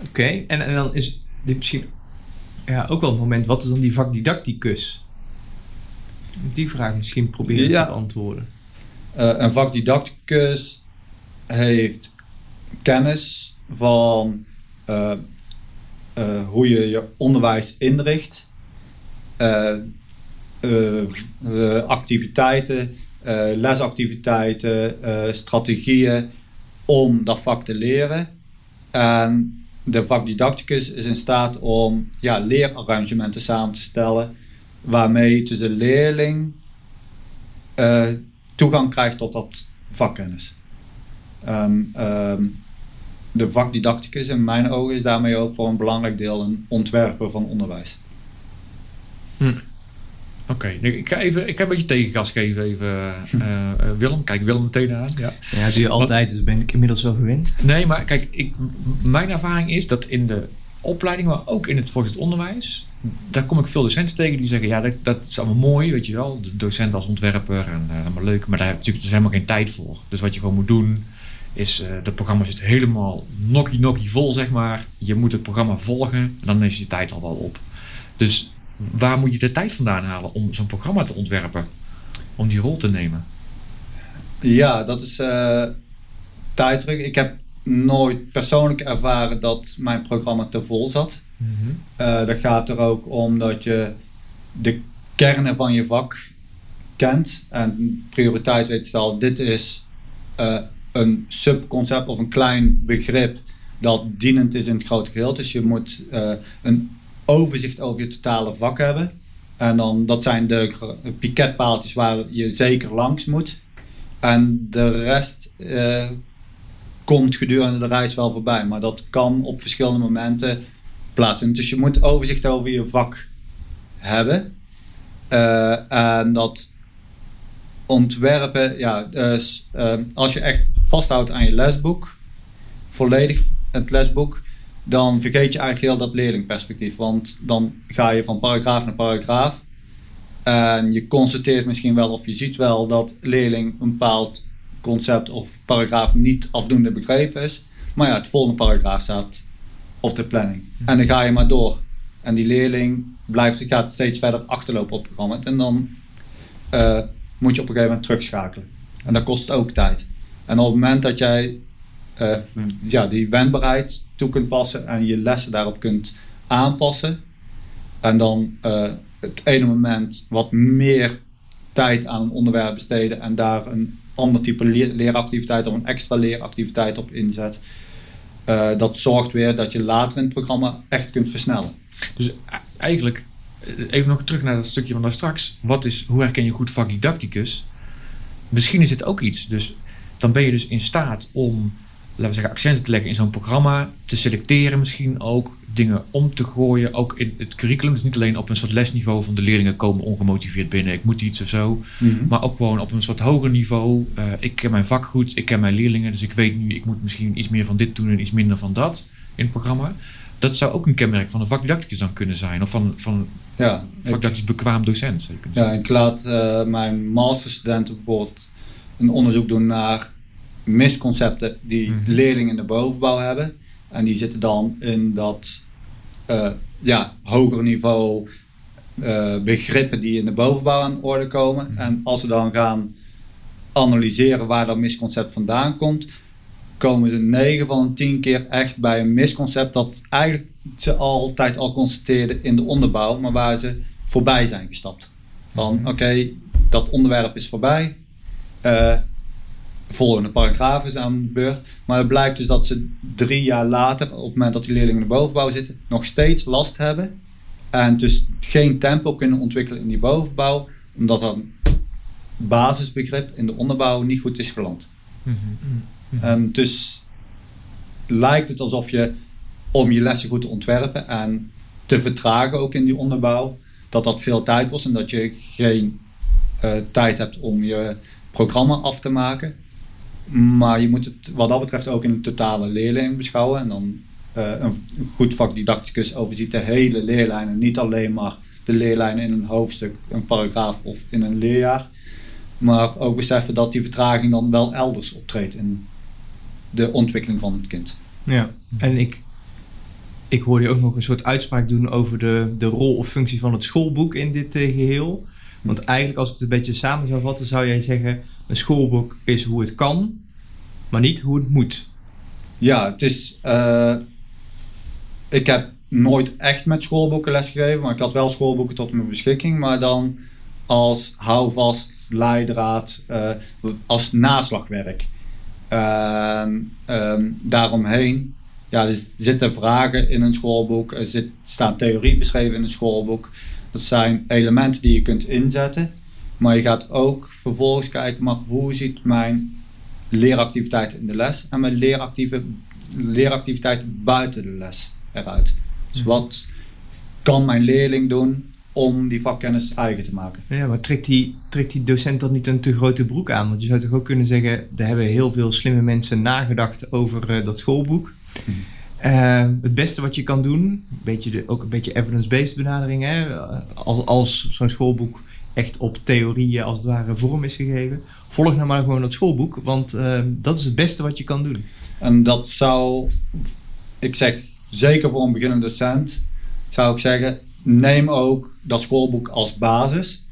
Oké, en, en dan is dit misschien ja, ook wel het moment, wat is dan die vakdidacticus? Die vraag misschien proberen Ja. te beantwoorden. Eh, een vakdidacticus heeft kennis van eh, eh, hoe je je onderwijs inricht, activiteiten, eh, lesactiviteiten, eh, strategieën om dat vak te leren. En de vakdidacticus is in staat om ja, leerarrangementen samen te stellen waarmee dus de leerling eh, toegang krijgt tot dat vakkennis. En, ehm, de vakdidacticus in mijn ogen is daarmee ook voor een belangrijk deel een ontwerper van onderwijs. Oké, ik ga even, ik ga een beetje tegengas geven even. eh, eh, Willem, kijk Willem meteen aan. Ja. Ja, dat doe je altijd, dus ben ik inmiddels wel gewend. Nee, maar kijk, ik, mijn ervaring is dat in de opleiding, maar ook in het volgens het onderwijs, daar kom ik veel docenten tegen die zeggen, ja, dat, dat is allemaal mooi, weet je wel, de docent als ontwerper en eh, allemaal leuk, maar daar heb je natuurlijk dus helemaal geen tijd voor. Dus wat je gewoon moet doen, is, eh dat programma zit helemaal nokkie nokkie vol, zeg maar. Je moet het programma volgen, en dan is je tijd al wel op. Dus waar moet je de tijd vandaan halen om zo'n programma te ontwerpen? Om die rol te nemen? Ja, dat is terug. Ik heb nooit persoonlijk ervaren dat mijn programma te vol zat. Eh, dat gaat er ook om dat je de kernen van je vak kent en prioriteit weet te stellen. Dit is eh, een subconcept of een klein begrip dat dienend is in het grote geheel. Dus je moet een overzicht over je totale vak hebben. En dan, dat zijn de piketpaaltjes waar je zeker langs moet. En de rest eh, komt gedurende de reis wel voorbij. Maar dat kan op verschillende momenten plaatsvinden. Dus je moet overzicht over je vak hebben. Eh, en dat ontwerpen, ja, dus eh, als je echt vasthoudt aan je lesboek, volledig het lesboek, dan vergeet je eigenlijk heel dat leerlingperspectief. Want dan ga je van paragraaf naar paragraaf. En je constateert misschien wel of je ziet wel dat leerling een bepaald concept of paragraaf niet afdoende begrepen is. Maar ja, het volgende paragraaf staat op de planning. En dan ga je maar door. En die leerling blijft, gaat steeds verder achterlopen op het programma. En dan eh, moet je op een gegeven moment terugschakelen. En dat kost ook tijd. En op het moment dat jij eh, ja, die wendbaarheid toe kunt passen en je lessen daarop kunt aanpassen. En dan eh, het ene moment wat meer tijd aan een onderwerp besteden en daar een ander type leer- leeractiviteit of een extra leeractiviteit op inzet. Eh, dat zorgt weer dat je later in het programma echt kunt versnellen. Dus e- eigenlijk, even nog terug naar dat stukje van daar straks. Wat is, hoe herken je goed vakdidacticus? Misschien is dit ook iets. Dus dan ben je dus in staat om, laten we zeggen, accenten te leggen in zo'n programma. Te selecteren misschien ook. Dingen om te gooien. Ook in het curriculum. Dus niet alleen op een soort lesniveau van de leerlingen komen ongemotiveerd binnen. Ik moet iets of zo. Maar ook gewoon op een soort hoger niveau. Eh, ik ken mijn vak goed, ik ken mijn leerlingen, dus ik weet nu, ik moet misschien iets meer van dit doen en iets minder van dat in het programma. Dat zou ook een kenmerk van een vakdidacticus dan kunnen zijn, of van, van Ja, vakdidactisch bekwaam docent. Zou je kunnen Ja, ik laat eh, mijn masterstudenten bijvoorbeeld een onderzoek doen naar misconcepten die Mhm. leerlingen in de bovenbouw hebben. En die zitten dan in dat eh, ja, hoger niveau eh, begrippen die in de bovenbouw aan de orde komen. Mhm. En als ze dan gaan analyseren waar dat misconcept vandaan komt, komen ze 9 van de 10 keer echt bij een misconcept dat eigenlijk ze altijd al constateerden in de onderbouw, maar waar ze voorbij zijn gestapt. Van Mhm. oké, dat onderwerp is voorbij. eh volgende paragraaf is aan de beurt. Maar het blijkt dus dat ze drie jaar later, op het moment dat die leerlingen in de bovenbouw zitten, nog steeds last hebben. En dus geen tempo kunnen ontwikkelen in die bovenbouw, omdat dat basisbegrip in de onderbouw niet goed is geland. Mhm. En dus lijkt het alsof je, om je lessen goed te ontwerpen en te vertragen ook in die onderbouw, dat dat veel tijd kost en dat je geen eh, tijd hebt om je programma af te maken. Maar je moet het wat dat betreft ook in een totale leerlijn beschouwen. En dan eh, een, een goed vakdidacticus overziet de hele leerlijnen, niet alleen maar de leerlijnen in een hoofdstuk, een paragraaf of in een leerjaar. Maar ook beseffen dat die vertraging dan wel elders optreedt in de ontwikkeling van het kind. Ja, en ik, ik hoorde je ook nog een soort uitspraak doen over de, de rol of functie van het schoolboek in dit eh, geheel. Want eigenlijk, als ik het een beetje samen zou vatten, zou jij zeggen: een schoolboek is hoe het kan, maar niet hoe het moet. Ja, het is. eh, ik heb nooit echt met schoolboeken lesgegeven, maar ik had wel schoolboeken tot mijn beschikking. Maar dan als houvast, leidraad, eh, als naslagwerk. Ehm, ehm, daaromheen ja, er zitten vragen in een schoolboek, er zit, staat theorie beschreven in een schoolboek. Dat zijn elementen die je kunt inzetten. Maar je gaat ook vervolgens kijken, maar hoe ziet mijn leeractiviteit in de les en mijn leeractieve, leeractiviteiten buiten de les eruit. Dus wat kan mijn leerling doen om die vakkennis eigen te maken? Ja, maar trekt die, trekt die docent dan niet een te grote broek aan? Want je zou toch ook kunnen zeggen, er hebben heel veel slimme mensen nagedacht over eh, dat schoolboek. Mhm. Eh, het beste wat je kan doen, een beetje de, ook een beetje evidence-based benadering, hè? als, als zo'n schoolboek echt op theorieën als het ware vorm is gegeven. Volg nou maar gewoon dat schoolboek, want eh, dat is het beste wat je kan doen. En dat zou, ik zeg zeker voor een beginnende docent, zou ik zeggen, neem ook dat schoolboek als basis.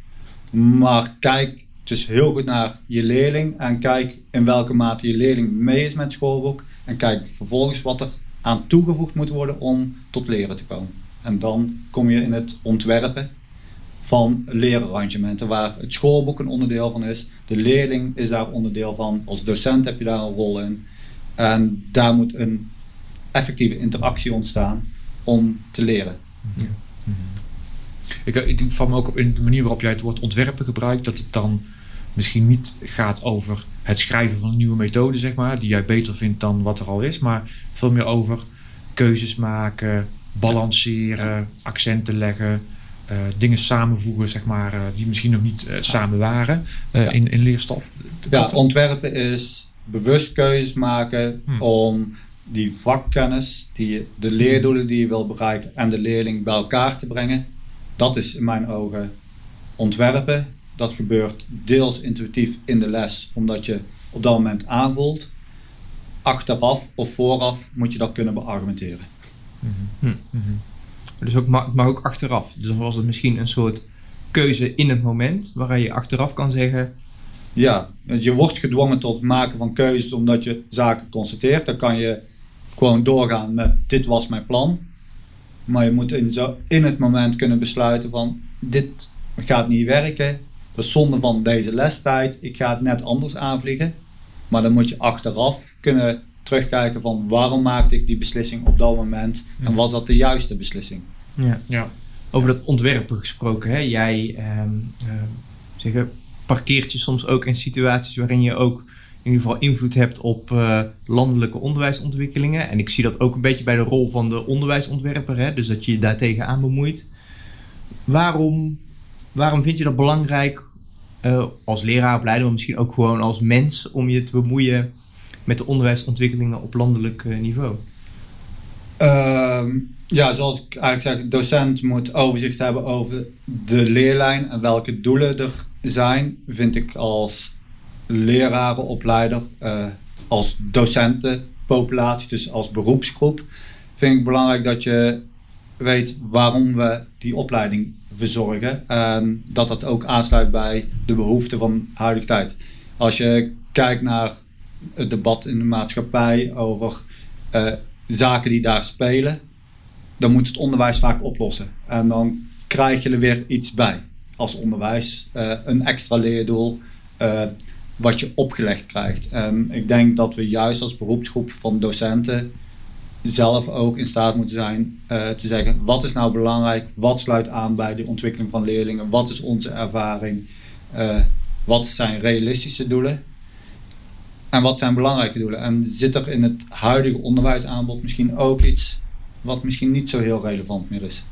Maar kijk dus heel goed naar je leerling en kijk in welke mate je leerling mee is met het schoolboek. En kijk vervolgens wat er aan toegevoegd moet worden om tot leren te komen. En dan kom je in het ontwerpen van leerarrangementen, waar het schoolboek een onderdeel van is. De leerling is daar onderdeel van. Als docent heb je daar een rol in. En daar moet een effectieve interactie ontstaan om te leren. Ik, ik val me ook op in de manier waarop jij het woord ontwerpen gebruikt, dat het dan misschien niet gaat over het schrijven van een nieuwe methode, zeg maar, die jij beter vindt dan wat er al is, maar veel meer over keuzes maken, balanceren, accenten leggen, uh, dingen samenvoegen, zeg maar, uh, die misschien nog niet uh, samen waren ja. in, in leerstof. Ja, ontwerpen is bewust keuzes maken hmm. om die vakkennis, die, de leerdoelen die je wil bereiken en de leerling bij elkaar te brengen. Dat is in mijn ogen ontwerpen. Dat gebeurt deels intuïtief in de les, omdat je op dat moment aanvoelt. Achteraf of vooraf moet je dat kunnen beargumenteren. Mm -hmm. Mm Dus ook, maar ook achteraf. Dus dan was het misschien een soort keuze in het moment, waar je achteraf kan zeggen. Ja, je wordt gedwongen tot het maken van keuzes omdat je zaken constateert. Dan kan je gewoon doorgaan met dit was mijn plan. Maar je moet in, zo, in het moment kunnen besluiten van dit gaat niet werken. Dat zonde van deze lestijd. Ik ga het net anders aanvliegen. Maar dan moet je achteraf kunnen terugkijken van waarom maakte ik die beslissing op dat moment. En was dat de juiste beslissing. Ja. ja. Over dat ontwerpen gesproken. Hè? Jij ehm, uh, zeggen, parkeert je soms ook in situaties waarin je ook in ieder geval invloed hebt op uh, landelijke onderwijsontwikkelingen. En ik zie dat ook een beetje bij de rol van de onderwijsontwerper, hè? dus dat je je daartegen aan bemoeit. Waarom, waarom vind je dat belangrijk uh, als leraaropleider, maar misschien ook gewoon als mens, om je te bemoeien met de onderwijsontwikkelingen op landelijk uh, niveau? Uh, ja, zoals ik eigenlijk zeg, docent moet overzicht hebben over de leerlijn en welke doelen er zijn, vind ik als lerarenopleider, uh, als docentenpopulatie, dus als beroepsgroep, vind ik belangrijk dat je weet waarom we die opleiding verzorgen. En dat dat ook aansluit bij de behoeften van huidige tijd. Als je kijkt naar het debat in de maatschappij over uh, zaken die daar spelen, dan moet het onderwijs vaak oplossen. En dan krijg je er weer iets bij als onderwijs. Uh, een extra leerdoel, uh, wat je opgelegd krijgt. En ik denk dat we juist als beroepsgroep van docenten zelf ook in staat moeten zijn te zeggen: wat is nou belangrijk? Wat sluit aan bij de ontwikkeling van leerlingen? Wat is onze ervaring? Wat zijn realistische doelen? En wat zijn belangrijke doelen? En zit er in het huidige onderwijsaanbod misschien ook iets wat misschien niet zo heel relevant meer is?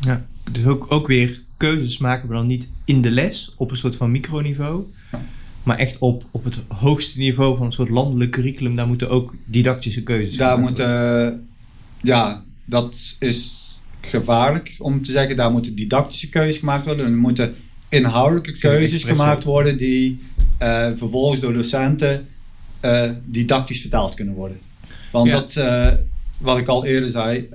Ja, dus ook, ook weer keuzes maken, maar dan niet in de les op een soort van microniveau. Ja. Maar echt op, op het hoogste niveau van een soort landelijk curriculum, daar moeten ook didactische keuzes Daar moeten, ja, dat is gevaarlijk om te zeggen. Daar moeten didactische keuzes gemaakt worden. Er moeten inhoudelijke keuzes gemaakt worden die uh, vervolgens door docenten uh, didactisch vertaald kunnen worden. Want ja. dat, wat ik al eerder zei,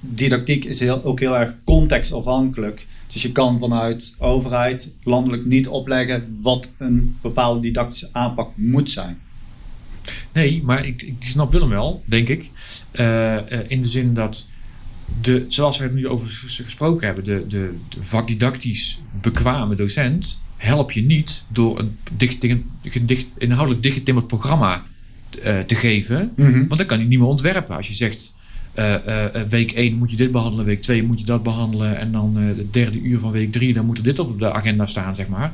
didactiek is heel, ook heel erg contextafhankelijk. Dus je kan vanuit overheid landelijk niet opleggen wat een bepaalde didactische aanpak moet zijn. Nee, maar ik, ik snap Willem wel, denk ik. In de zin dat, de, zoals we het nu over gesproken hebben, de, de, de vakdidactisch bekwame docent help je niet door een dicht, dicht, inhoudelijk dichtgetimmerd programma uh, te geven. Mm -hmm. Want dan kan hij niet meer ontwerpen. Als je zegt, uh, uh, week 1 moet je dit behandelen, week 2 moet je dat behandelen. En dan de derde uur van week 3, dan moet er dit op de agenda staan, zeg maar.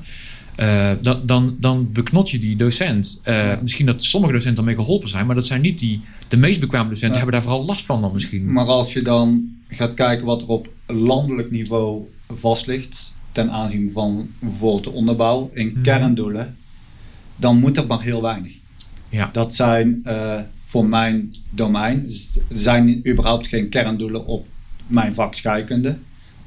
eh, dan, dan, dan beknot je die docent. Eh, Ja. Misschien dat sommige docenten daarmee geholpen zijn, maar dat zijn niet die, de meest bekwame docenten, Ja. hebben daar vooral last van dan misschien. Maar als je dan gaat kijken wat er op landelijk niveau vast ligt ten aanzien van bijvoorbeeld de onderbouw in Mhm. kerndoelen, dan moet er maar heel weinig. Ja. Dat zijn eh, voor mijn domein, er zijn überhaupt geen kerndoelen op mijn vak scheikunde.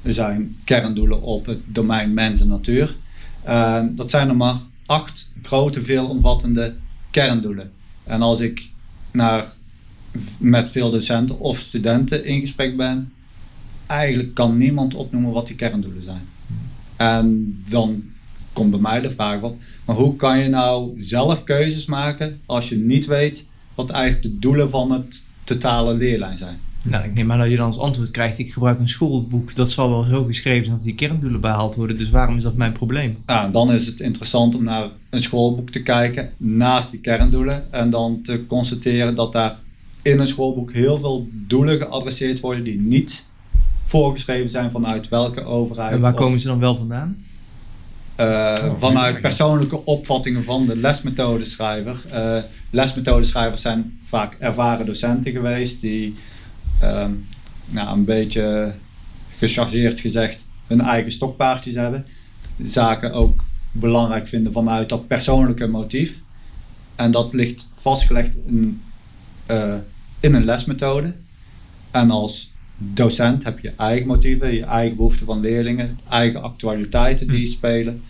Er zijn kerndoelen op het domein mens en natuur. Eh, dat zijn er maar acht grote, veelomvattende kerndoelen. En als ik naar, met veel docenten of studenten in gesprek ben, eigenlijk kan niemand opnoemen wat die kerndoelen zijn. En dan komt bij mij de vraag op, maar hoe kan je nou zelf keuzes maken als je niet weet wat eigenlijk de doelen van het totale leerlijn zijn? Nou, ik neem aan dat je dan als antwoord krijgt, ik gebruik een schoolboek. Dat zal wel zo geschreven zijn dat die kerndoelen behaald worden. Dus waarom is dat mijn probleem? Nou, dan is het interessant om naar een schoolboek te kijken naast die kerndoelen en dan te constateren dat daar in een schoolboek heel veel doelen geadresseerd worden die niet voorgeschreven zijn vanuit welke overheid. En waar of, komen ze dan wel vandaan? eh, Oh, vanuit persoonlijke opvattingen van de lesmethodeschrijver. Eh lesmethodeschrijvers zijn vaak ervaren docenten geweest die ehm, nou, een beetje gechargeerd gezegd hun eigen stokpaardjes hebben. Zaken ook belangrijk vinden vanuit dat persoonlijke motief. En dat ligt vastgelegd in, eh, in een lesmethode. En als docent heb je eigen motieven, je eigen behoeften van leerlingen, eigen actualiteiten die spelen.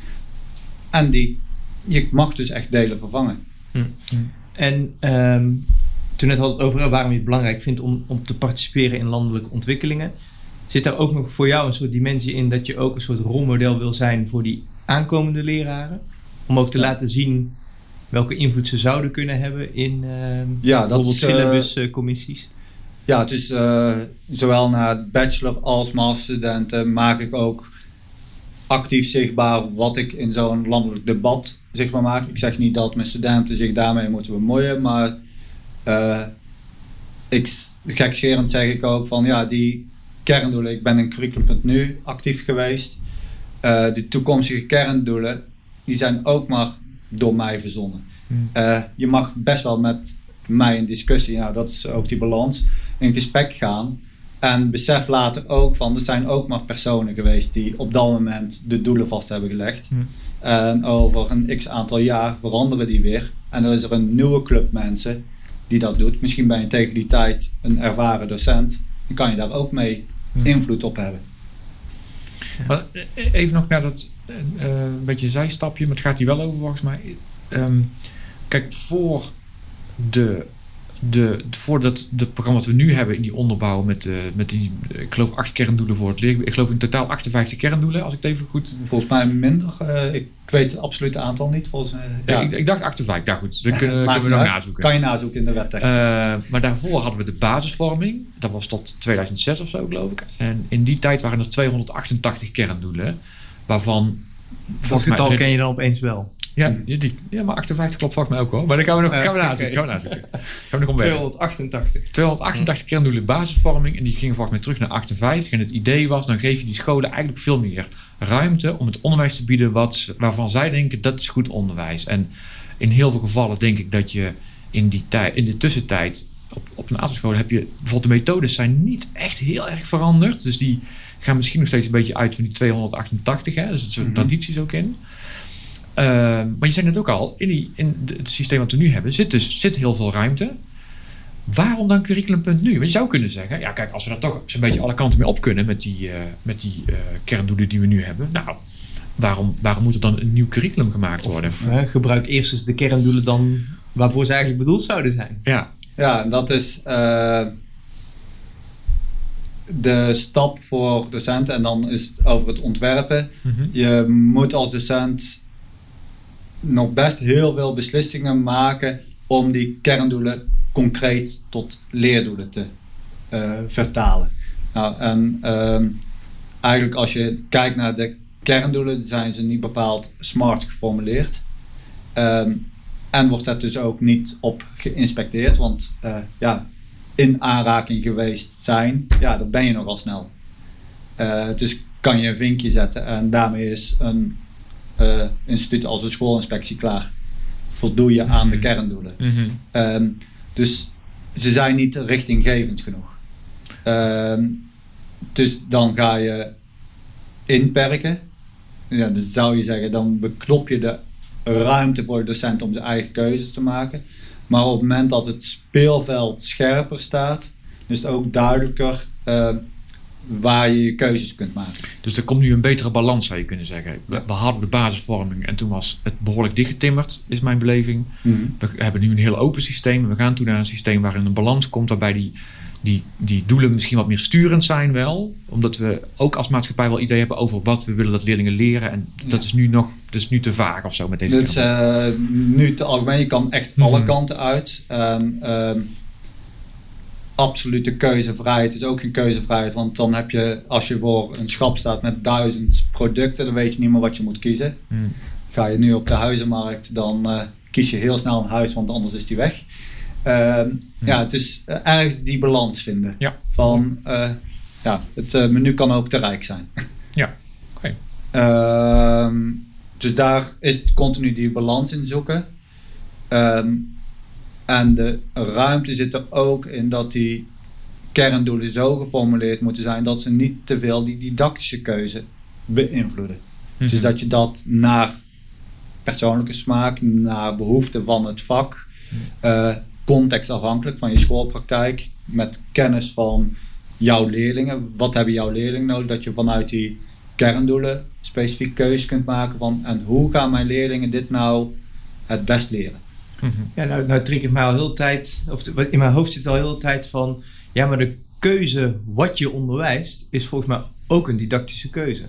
En die, je mag dus echt delen vervangen. En ehm, toen net had het over waarom je het belangrijk vindt om, om te participeren in landelijke ontwikkelingen. Zit daar ook nog voor jou een soort dimensie in dat je ook een soort rolmodel wil zijn voor die aankomende leraren? Om ook te Ja. laten zien welke invloed ze zouden kunnen hebben in ehm, Ja, bijvoorbeeld eh, syllabuscommissies. Ja, is eh, zowel naar bachelor als masterstudenten maak ik ook actief zichtbaar wat ik in zo'n landelijk debat zichtbaar maak. Ik zeg niet dat mijn studenten zich daarmee moeten bemoeien, maar eh, ik, gekscherend zeg ik ook van ja, die kerndoelen, ik ben in curriculum.nu actief geweest. Eh die toekomstige kerndoelen, die zijn ook maar door mij verzonnen. Hmm. Je mag best wel met mij in discussie, nou dat is ook die balans, in gesprek gaan. En besef later ook van, er zijn ook maar personen geweest die op dat moment de doelen vast hebben gelegd. Hmm. En over een x aantal jaar veranderen die weer. En dan is er een nieuwe club mensen die dat doet. Misschien ben je tegen die tijd een ervaren docent. Dan kan je daar ook mee Hmm. invloed op hebben. Eh, even nog naar dat eh, eh, een beetje een zijstapje, maar het gaat hier wel over volgens mij. Ehm, kijk, voor de, de, voordat het programma wat we nu hebben in die onderbouw met, eh, met die, eh, ik geloof acht kerndoelen voor het leergebied. Ik geloof in totaal 58 kerndoelen, als ik het even goed... Volgens mij minder. eh, ik weet het absolute aantal niet. Volgens mij, Ja. ja. ik, ik dacht 58, nou goed, dat kunnen, kunnen we nog uit. nazoeken. Kan je nazoeken in de wettekst. Eh, maar daarvoor hadden we de basisvorming. Dat was tot 2006 of zo, geloof ik. En in die tijd waren er 288 kerndoelen. Waarvan. Dat getal ken je dan opeens wel. Ja, die, die- ja, maar 58 klopt volgens mij ook hoor. Maar dan gaan we nog, Eh, gaan we oké. nazoeken. Gaan we nazoeken. Gaan we nog omweg. 288. 288 kerndoelen basisvorming. En die gingen volgens mij terug naar 58. En het idee was, dan geef je die scholen eigenlijk veel meer ruimte om het onderwijs te bieden wat, waarvan zij denken dat is goed onderwijs. En in heel veel gevallen denk ik dat je in die tijd, in de tussentijd, op, op een aantal scholen heb je bijvoorbeeld de methodes zijn niet echt heel erg veranderd. Dus die gaan misschien nog steeds een beetje uit van die 288. Hè? Dus er zitten Mhm. tradities ook in. Uh, maar je zei net ook al, in, die, in het systeem wat we nu hebben, zit dus zit heel veel ruimte. Waarom dan curriculum.nu? Want je zou kunnen zeggen, ja kijk, als we daar toch zo'n beetje alle kanten mee op kunnen met die, eh, met die eh, kerndoelen die we nu hebben. Nou, waarom, waarom moet er dan een nieuw curriculum gemaakt worden? Of, eh, gebruik eerst eens de kerndoelen dan waarvoor ze eigenlijk bedoeld zouden zijn. Ja, Ja, en dat is eh, de stap voor docenten. En dan is het over het ontwerpen. Mhm. Je moet als docent nog best heel veel beslissingen maken om die kerndoelen concreet tot leerdoelen te eh, vertalen. Nou, en ehm, eigenlijk als je kijkt naar de kerndoelen, zijn ze niet bepaald smart geformuleerd. Ehm, en wordt dat dus ook niet op geïnspecteerd, want eh, ja, in aanraking geweest zijn, ja, dat ben je nogal snel. Eh, dus kan je een vinkje zetten en daarmee is een instituut als een schoolinspectie klaar. Voldoe je aan de Mhm. kerndoelen. Mhm. Ehm, dus ze zijn niet richtinggevend genoeg. Ehm, dus dan ga je inperken. Ja, dus zou je zeggen, dan beknop je de ruimte voor de docent om zijn eigen keuzes te maken. Maar op het moment dat het speelveld scherper staat, is het ook duidelijker eh, waar je je keuzes kunt maken. Dus er komt nu een betere balans, zou je kunnen zeggen. We, we hadden de basisvorming en toen was het behoorlijk dichtgetimmerd, is mijn beleving. We hebben nu een heel open systeem. We gaan toen naar een systeem waarin een balans komt, waarbij die, die, die doelen misschien wat meer sturend zijn wel. Omdat we ook als maatschappij wel idee hebben over wat we willen dat leerlingen leren. En dat is nu nog, dat is nu te vaag of zo met deze is kern. eh, nu te algemeen, je kan echt alle Mhm. kanten uit. En, ehm, absolute keuzevrijheid is ook geen keuzevrijheid. Want dan heb je, als je voor een schap staat met duizend producten, dan weet je niet meer wat je moet kiezen. Hmm. Ga je nu op de huizenmarkt, dan eh, kies je heel snel een huis, want anders is die weg. Ehm, Ja, het is eh, ergens die balans vinden. Ja. Van, eh, ja, het menu kan ook te rijk zijn. Ja, oké. Ehm, dus daar is het continu die balans in zoeken. Ehm, en de ruimte zit er ook in dat die kerndoelen zo geformuleerd moeten zijn dat ze niet te veel die didactische keuze beïnvloeden. Mhm. Dus dat je dat naar persoonlijke smaak, naar behoefte van het vak, eh, contextafhankelijk van je schoolpraktijk, met kennis van jouw leerlingen. Wat hebben jouw leerlingen nodig? Dat je vanuit die kerndoelen specifiek keuze kunt maken van en hoe gaan mijn leerlingen dit nou het best leren? Mhm. Ja, nou, nou triggert mij al heel de tijd, of in mijn hoofd zit al heel de tijd van, ja, maar de keuze wat je onderwijst is volgens mij ook een didactische keuze.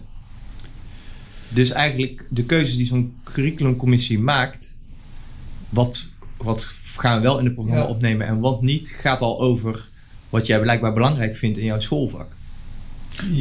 Dus eigenlijk de keuzes die zo'n curriculumcommissie maakt, wat, wat gaan we wel in het programma Ja. opnemen en wat niet, gaat al over wat jij blijkbaar belangrijk vindt in jouw schoolvak.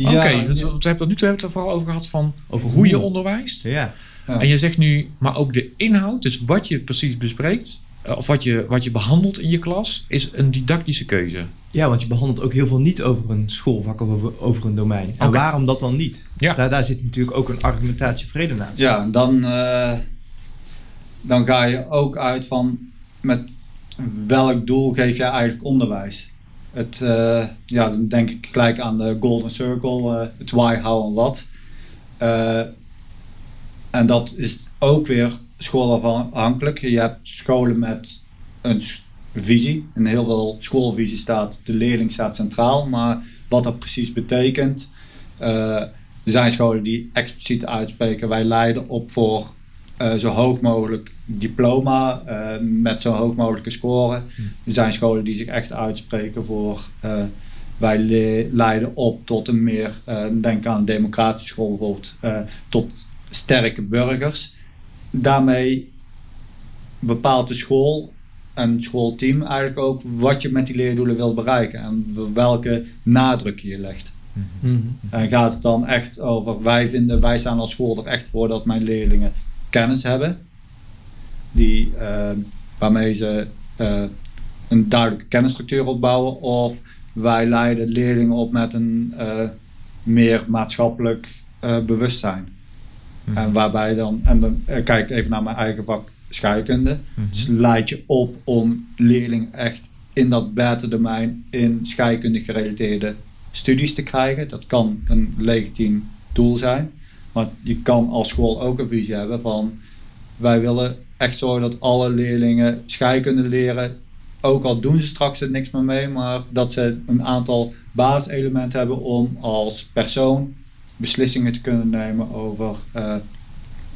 Oké, dus we hebben het nu toe hebben we het er vooral over gehad van Over hoe je onderwijst. Ja. Ja. En je zegt nu, maar ook de inhoud, dus wat je precies bespreekt, eh, of wat je, wat je behandelt in je klas, is een didactische keuze. ja, want je behandelt ook heel veel niet over een schoolvak of over, over een domein. En waarom dat dan niet? Ja. Daar, daar zit natuurlijk ook een argumentatie redenatie. Ja, en dan, eh, dan ga je ook uit van met welk doel geef jij eigenlijk onderwijs. Het, eh, ja, dan denk ik gelijk aan de Golden Circle, eh, het why, how en wat. En dat is ook weer schoolafhankelijk. Je hebt scholen met een visie. In heel veel schoolvisie staat de leerling staat centraal, maar wat dat precies betekent. eh, er zijn scholen die expliciet uitspreken: wij leiden op voor eh, zo hoog mogelijk diploma eh, met zo hoog mogelijke score. Er zijn scholen die zich echt uitspreken voor wij le- leiden op tot een meer, denk aan een democratische school bijvoorbeeld, tot sterke burgers. Daarmee bepaalt de school en schoolteam eigenlijk ook wat je met die leerdoelen wilt bereiken en welke nadruk je legt. Mhm. En gaat het dan echt over, wij vinden, wij staan als school er echt voor dat mijn leerlingen kennis hebben, die, eh, waarmee ze eh, een duidelijke kennisstructuur opbouwen, of wij leiden leerlingen op met een eh, meer maatschappelijk eh, Mhm. En waarbij dan, en dan eh, kijk even naar mijn eigen vak scheikunde, Mhm. dus leid je op om leerlingen echt in dat beter domein in scheikunde gerelateerde studies te krijgen. Dat kan een legitiem doel zijn. Maar je kan als school ook een visie hebben van wij willen echt zorgen dat alle leerlingen scheikunde leren. Ook al doen ze straks er niks meer mee, maar dat ze een aantal basiselementen hebben om als persoon beslissingen te kunnen nemen over eh,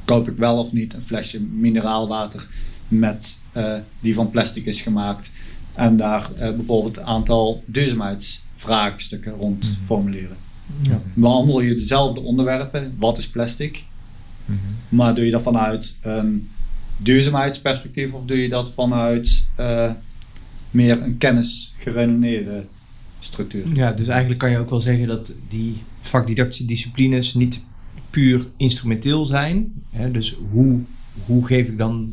koop ik wel of niet een flesje mineraalwater met, eh, die van plastic is gemaakt. En daar eh, bijvoorbeeld een aantal duurzaamheidsvraagstukken rond Mhm. formuleren. Ja. Behandel je dezelfde onderwerpen, wat is plastic, Mhm. maar doe je dat vanuit een duurzaamheidsperspectief of doe je dat vanuit meer een kennisgeredeneerde structuur? Ja, dus eigenlijk kan je ook wel zeggen dat die vakdidactische disciplines niet puur instrumenteel zijn. Hè? Dus hoe, hoe geef ik dan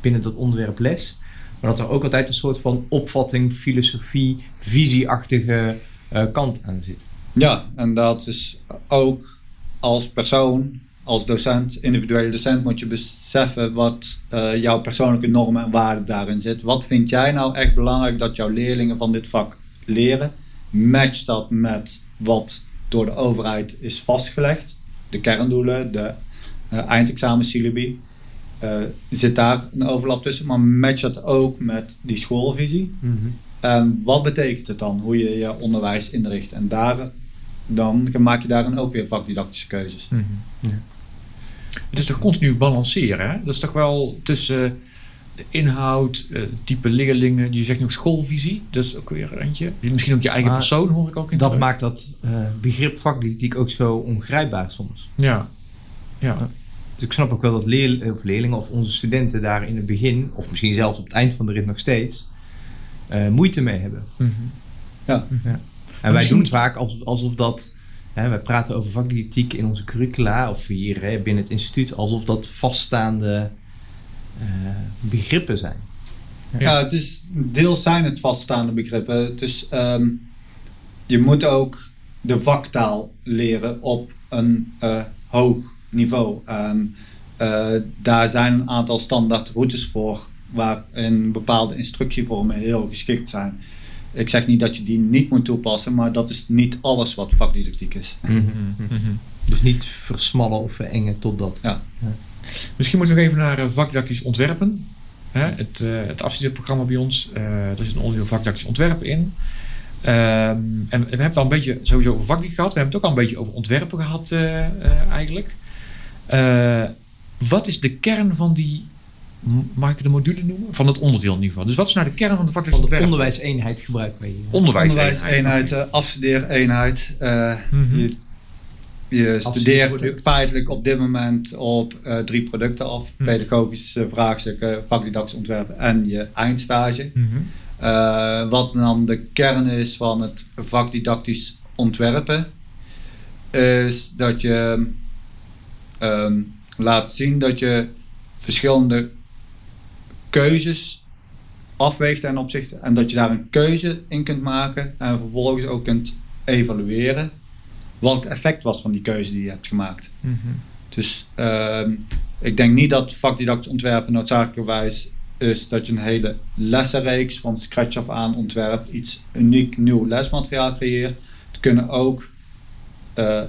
binnen dat onderwerp les? Maar dat er ook altijd een soort van opvatting, filosofie, visieachtige eh, kant aan zit. Ja, en dat is ook als persoon, als docent, individuele docent, moet je beseffen wat eh, jouw persoonlijke normen en waarden daarin zit. Wat vind jij nou echt belangrijk dat jouw leerlingen van dit vak leren? Match dat met wat door de overheid is vastgelegd. De kerndoelen, de uh. Uh, zit daar een overlap tussen, maar match dat ook met die schoolvisie. En wat betekent het dan, hoe je je onderwijs inricht? En daar, dan maak je daarin ook weer vakdidactische keuzes. ja. Het is toch continu balanceren, hè? Dat is toch wel tussen de inhoud, uh, type leerlingen, je zegt nog schoolvisie, dat is ook weer eentje. Misschien ook je eigen Maar persoon, hoor ik ook in Dat terug. maakt dat eh, begrip vakdidactiek ook zo ongrijpbaar soms. Ja. Ja. Dus ik snap ook wel dat leer, of leerlingen of onze studenten daar in het begin, of misschien zelfs op het eind van de rit nog steeds, eh, moeite mee hebben. Mhm. Ja. En wij Misschien- doen het vaak alsof, alsof dat, hè, wij praten over vakdidactiek in onze curricula of hier hè, binnen het instituut, alsof dat vaststaande begrippen zijn. Ja, het is, deels zijn het vaststaande begrippen. Het is, ehm, je moet ook de vaktaal leren op een eh, hoog niveau. En eh, daar zijn een aantal standaard routes voor, waarin bepaalde instructievormen heel geschikt zijn. Ik zeg niet dat je die niet moet toepassen, maar dat is niet alles wat vakdidactiek is. Mhm. Dus niet versmallen of verengen tot dat. Misschien moeten we nog even naar uh, vakdidactisch ontwerpen. Hè? Het, uh, het afstudeerprogramma bij ons, uh, er zit een onderdeel vakdidactisch ontwerpen in. Um, en we hebben het al een beetje sowieso over vakdidactiek gehad. We hebben het ook al een beetje over ontwerpen gehad uh, eigenlijk. Uh, wat is de kern van die, mag ik de module noemen? Van het onderdeel in ieder geval. Dus wat is nou de kern van de ontwerpen? onderwijseenheid gebruiken wij hier. Onderwijseenheid. Onderwijseenheid, uh, afstudeereenheid. Uh, Mhm. Je, studeert feitelijk op dit moment op uh, drie producten af. Mhm. Pedagogische vraagstukken, vakdidactisch ontwerpen en je eindstage. Mhm. Uh, wat dan de kern is van het vakdidactisch ontwerpen, is dat je um, laat zien dat je verschillende keuzes afweegt ten opzichte en dat je daar een keuze in kunt maken en vervolgens ook kunt evalueren wat het effect was van die keuze die je hebt gemaakt. Mhm. Dus uh, ik denk niet dat vakdidactisch ontwerpen noodzakelijkerwijs is dat je een hele lessenreeks van scratch af aan ontwerpt, iets uniek nieuw lesmateriaal creëert. Het kunnen ook uh,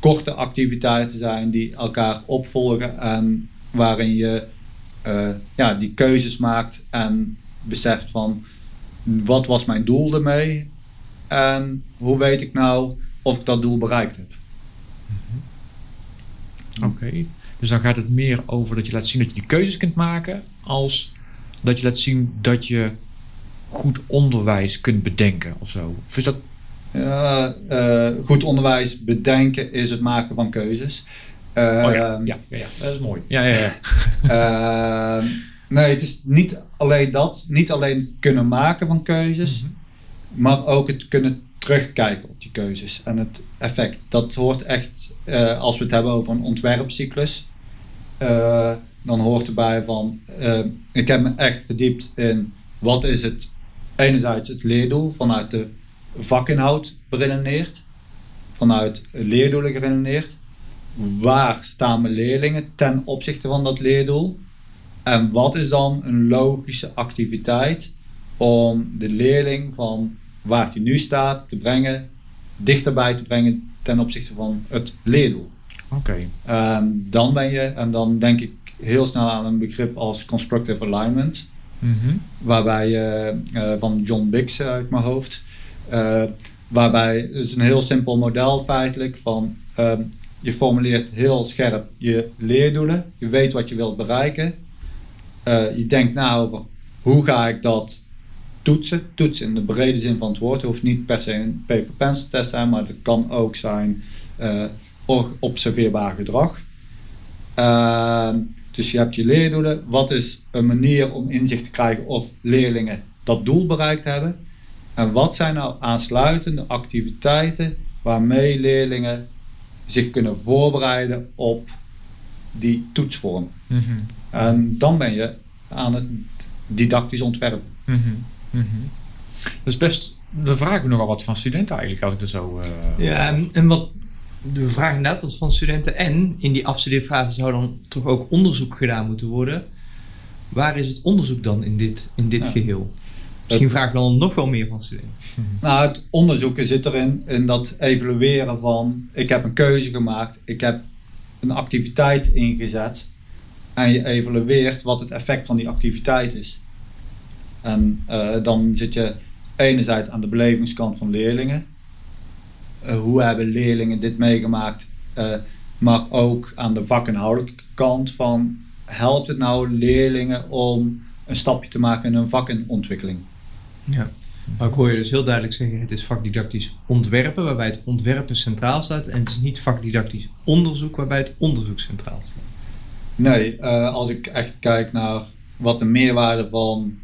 korte activiteiten zijn die elkaar opvolgen en waarin je uh, ja, die keuzes maakt en beseft van wat was mijn doel ermee en hoe weet ik nou of ik dat doel bereikt heb. Oké. Okay. Dus dan gaat het meer over dat je laat zien dat je die keuzes kunt maken, als dat je laat zien dat je goed onderwijs kunt bedenken of zo. Of is dat. Uh, uh, goed onderwijs bedenken is het maken van keuzes. Uh, oh ja. Ja, ja, ja, dat is mooi. Ja, ja, ja. nee, het is niet alleen dat. Niet alleen het kunnen maken van keuzes, mm -hmm. maar ook het kunnen terugkijken keuzes en het effect. Dat hoort echt, uh, als we het hebben over een ontwerpcyclus, uh, dan hoort erbij van, uh, ik heb me echt verdiept in wat is het, enerzijds het leerdoel vanuit de vakinhoud beredeneerd, vanuit leerdoelen geredeneerd. Waar staan mijn leerlingen ten opzichte van dat leerdoel? En wat is dan een logische activiteit om de leerling van waar hij nu staat te brengen, dichterbij te brengen ten opzichte van het leerdoel. Oké. Okay. En dan ben je, en dan denk ik heel snel aan een begrip als constructive alignment, mm -hmm. waarbij je uh, van John Biggs uit mijn hoofd, uh, waarbij het is een heel simpel model feitelijk van uh, je formuleert heel scherp je leerdoelen, je weet wat je wilt bereiken, uh, je denkt na over hoe ga ik dat toetsen. Toetsen in de brede zin van het woord. Het hoeft niet per se een paper-pencil test te zijn, maar het kan ook zijn uh, observeerbaar gedrag. Uh, dus je hebt je leerdoelen. Wat is een manier om inzicht te krijgen of leerlingen dat doel bereikt hebben? En wat zijn nou aansluitende activiteiten waarmee leerlingen zich kunnen voorbereiden op die toetsvorm? Mm -hmm. En dan ben je aan het didactisch ontwerpen. Mm -hmm. Mm -hmm. Dat is best. Dan vragen we nogal wat van studenten eigenlijk, als ik er zo. Uh... Ja, en, en wat de vraag inderdaad wat van studenten. En in die afstudeerfase zou dan toch ook onderzoek gedaan moeten worden. Waar is het onderzoek dan in dit, in dit Ja. geheel? Misschien vragen we dan nog wel meer van studenten. Nou, het onderzoeken zit erin, in dat evalueren van, ik heb een keuze gemaakt, ik heb een activiteit ingezet en je evalueert wat het effect van die activiteit is. En eh, dan zit je enerzijds aan de belevingskant van leerlingen. Eh, hoe hebben leerlingen dit meegemaakt? Eh, maar ook aan de vakinhoudelijke kant van, helpt het nou leerlingen om een stapje te maken in hun vakenontwikkeling? Ja. Maar ik hoor je dus heel duidelijk zeggen, het is vakdidactisch ontwerpen, waarbij het ontwerpen centraal staat. En het is niet vakdidactisch onderzoek, waarbij het onderzoek centraal staat. Nee, als ik echt kijk naar wat de meerwaarde van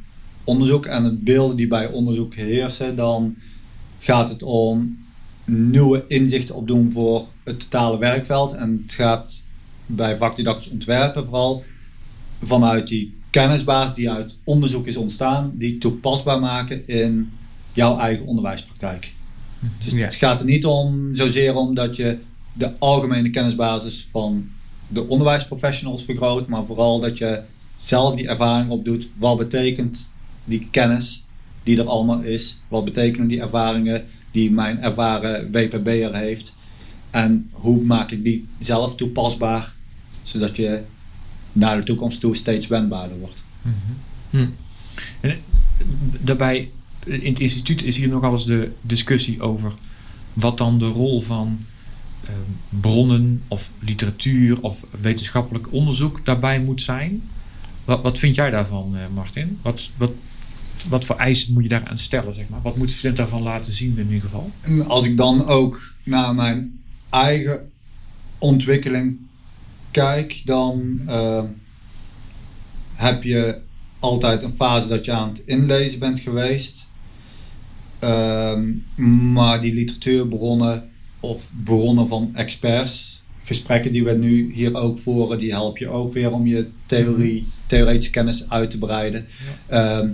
onderzoek en het beelden die bij onderzoek heersen, dan gaat het om nieuwe inzichten opdoen voor het totale werkveld. En het gaat bij vakdidactisch ontwerpen vooral vanuit die kennisbasis die uit onderzoek is ontstaan, die toepasbaar maken in jouw eigen onderwijspraktijk. Dus Ja. het gaat er niet om zozeer om dat je de algemene kennisbasis van de onderwijsprofessionals vergroot, maar vooral dat je zelf die ervaring opdoet. Wat betekent die kennis die er allemaal is? Wat betekenen die ervaringen die mijn ervaren WPB'er heeft? En hoe maak ik die zelf toepasbaar, zodat je naar de toekomst toe steeds wendbaarder wordt? Hm. En, eh, daarbij, in het instituut is hier nogal eens de discussie over wat dan de rol van eh, bronnen of literatuur of wetenschappelijk onderzoek daarbij moet zijn. Wat, wat vind jij daarvan, eh, Martin? Wat, wat, wat voor eisen moet je daaraan stellen, zeg maar? Wat moet de student daarvan laten zien in ieder geval? Als ik dan ook naar mijn eigen ontwikkeling kijk, dan eh, heb je altijd een fase dat je aan het inlezen bent geweest. Ehm, maar die literatuurbronnen of bronnen van experts, gesprekken die we nu hier ook voeren, die helpen je ook weer om je theorie, theoretische kennis uit te breiden. Ehm,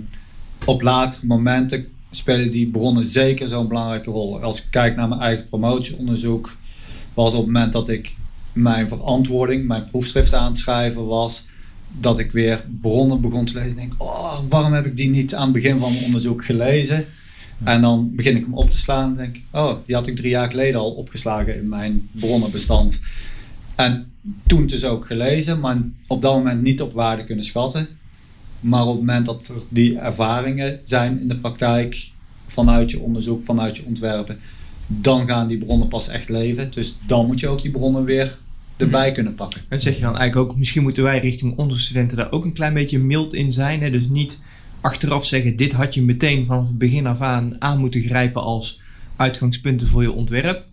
op latere momenten spelen die bronnen zeker zo'n belangrijke rol. Als ik kijk naar mijn eigen promotieonderzoek, was op het moment dat ik mijn verantwoording, mijn proefschrift aan het schrijven was, dat ik weer bronnen begon te lezen. En denk, oh, waarom heb ik die niet aan het begin van mijn onderzoek gelezen? En dan begin ik hem op te slaan en denk oh, die had ik drie jaar geleden al opgeslagen in mijn bronnenbestand. En toen dus ook gelezen, maar op dat moment niet op waarde kunnen schatten. Maar op het moment dat er die ervaringen zijn in de praktijk, vanuit je onderzoek, vanuit je ontwerpen, dan gaan die bronnen pas echt leven. Dus dan moet je ook die bronnen weer erbij kunnen pakken. En zeg je dan eigenlijk ook, misschien moeten wij richting onze studenten daar ook een klein beetje mild in zijn. Hè? Dus niet achteraf zeggen, dit had je meteen vanaf het begin af aan aan moeten grijpen als uitgangspunten voor je ontwerp.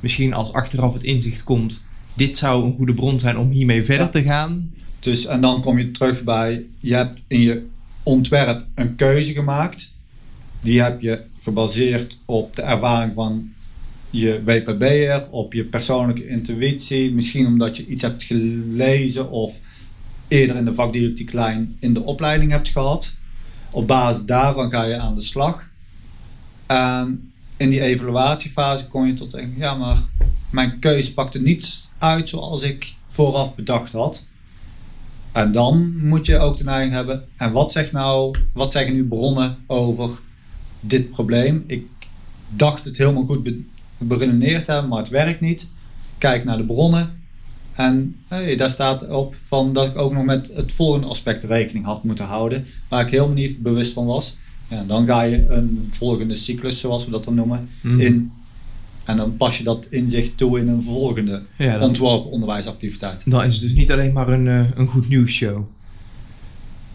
Misschien als achteraf het inzicht komt, dit zou een goede bron zijn om hiermee verder Ja. te gaan. Dus, en dan kom je terug bij, je hebt in je ontwerp een keuze gemaakt. Die heb je gebaseerd op de ervaring van je WPB'er, op je persoonlijke intuïtie. Misschien omdat je iets hebt gelezen of eerder in de vakdidactieklijn in de opleiding hebt gehad. Op basis daarvan ga je aan de slag. En in die evaluatiefase kom je tot denken, ja maar mijn keuze pakte niet uit zoals ik vooraf bedacht had. En dan moet je ook de neiging hebben. En wat, zegt nou, wat zeggen nu bronnen over dit probleem? Ik dacht het helemaal goed be- beredeneerd te hebben, maar het werkt niet. Kijk naar de bronnen. En hey, daar staat op van dat ik ook nog met het volgende aspect rekening had moeten houden. Waar ik helemaal niet bewust van was. Ja, dan ga je een volgende cyclus, zoals we dat dan noemen, Mhm. in. En dan pas je dat inzicht toe in een volgende Ja, dan, ontworpen onderwijsactiviteit. dan is het dus niet alleen maar een, eh, een goed nieuws show.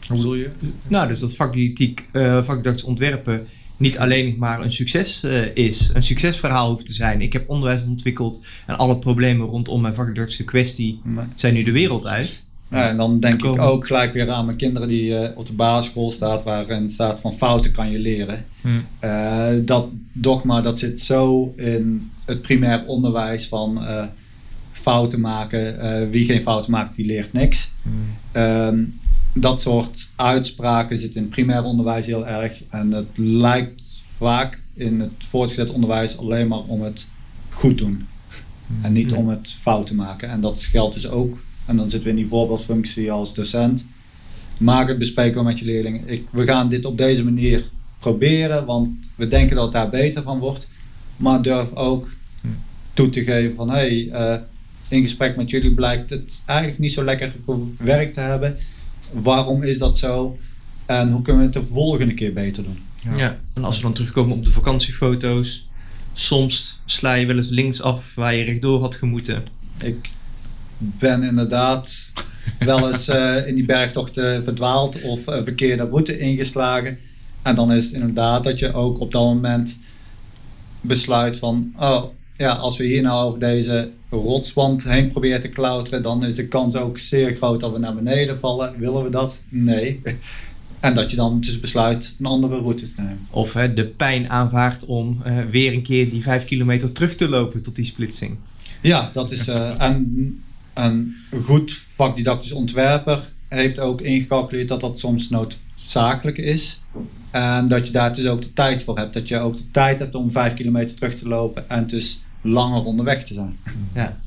Hoe bedoel je? Nou, dus dat vakdidactiek, eh vakdidactisch ontwerpen niet alleen maar een succes eh, is, een succesverhaal hoeft te zijn. Ik heb onderwijs ontwikkeld en alle problemen rondom mijn vakdidactische kwestie zijn nu de wereld uit. Ja, en dan denk ik ook gelijk weer aan mijn kinderen die eh, op de basisschool staat, waarin staat van fouten kan je leren. Eh, dat dogma dat zit zo in het primair onderwijs van eh, fouten maken. wie geen fouten maakt, die leert niks. Ehm, dat soort uitspraken zit in het primair onderwijs heel erg. En het lijkt vaak in het voortgezet onderwijs alleen maar om het goed doen. En niet om het fout te maken. En dat geldt dus ook, en dan zitten we in die voorbeeldfunctie als docent. Maak het bespreekbaar met je leerlingen. Ik, we gaan dit op deze manier proberen, want we denken dat het daar beter van wordt. Maar durf ook Hmm. toe te geven van, hé, hey, eh, in gesprek met jullie blijkt het eigenlijk niet zo lekker gewerkt te hebben. Waarom is dat zo? En hoe kunnen we het de volgende keer beter doen? Ja. en als we dan terugkomen op de vakantiefoto's, soms sla je wel eens links af waar je rechtdoor had gemoeten. Ik ben inderdaad wel eens eh, in die bergtochten verdwaald of een verkeerde route ingeslagen. En dan is het inderdaad dat je ook op dat moment besluit van, oh ja, als we hier nou over deze rotswand heen proberen te klauteren, dan is de kans ook zeer groot dat we naar beneden vallen. Willen we dat? Nee. En dat je dan dus besluit een andere route te nemen. Of hè, de pijn aanvaardt om eh, weer een keer die vijf kilometer terug te lopen tot die splitsing. Ja, dat is. en een goed vakdidactisch ontwerper heeft ook ingecalculeerd dat dat soms noodzakelijk is. En dat je daar dus ook de tijd voor hebt. Dat je ook de tijd hebt om vijf kilometer terug te lopen en dus langer onderweg te zijn. Ja.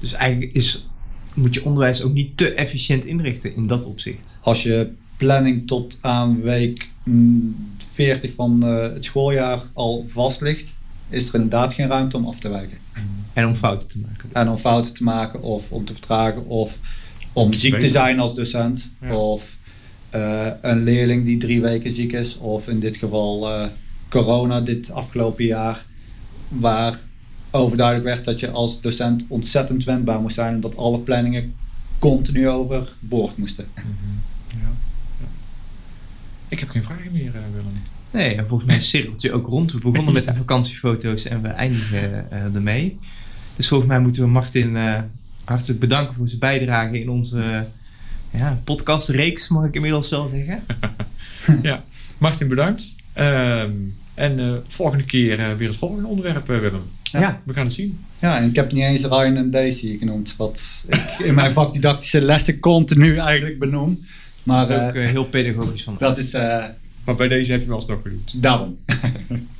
Dus eigenlijk is, moet je onderwijs ook niet te efficiënt inrichten in dat opzicht. Als je planning tot aan week mm, 40 van eh, het schooljaar al vast ligt, is er inderdaad geen ruimte om af te wijken. En om fouten te maken. En om fouten te maken of om te vertragen of om te ziek te zijn als docent. Ja. Of eh, een leerling die drie weken ziek is. Of in dit geval eh, corona dit afgelopen jaar. Waar overduidelijk werd dat je als docent ontzettend wendbaar moest zijn. En dat alle planningen continu overboord moesten. Ja. Ja. Ik heb geen vragen meer, eh, Willem. Nee, en volgens mij cirkelt je ook rond. We begonnen met de vakantiefoto's en we eindigen eh, ermee. Dus volgens mij moeten we Martin eh, hartelijk bedanken voor zijn bijdrage in onze ja, podcastreeks, mag ik inmiddels wel zeggen. ja, Martin bedankt. Ehm, en eh, volgende keer eh, weer het volgende onderwerp, Willem. Ja. Ja. We gaan het zien. Ja, en ik heb niet eens Ryan en Daisy genoemd. Wat ik in mijn vakdidactische lessen continu eigenlijk benoem. Maar Dat is ook heel pedagogisch van dat is eh, Maar bij deze heb je me alsnog genoemd. daarom.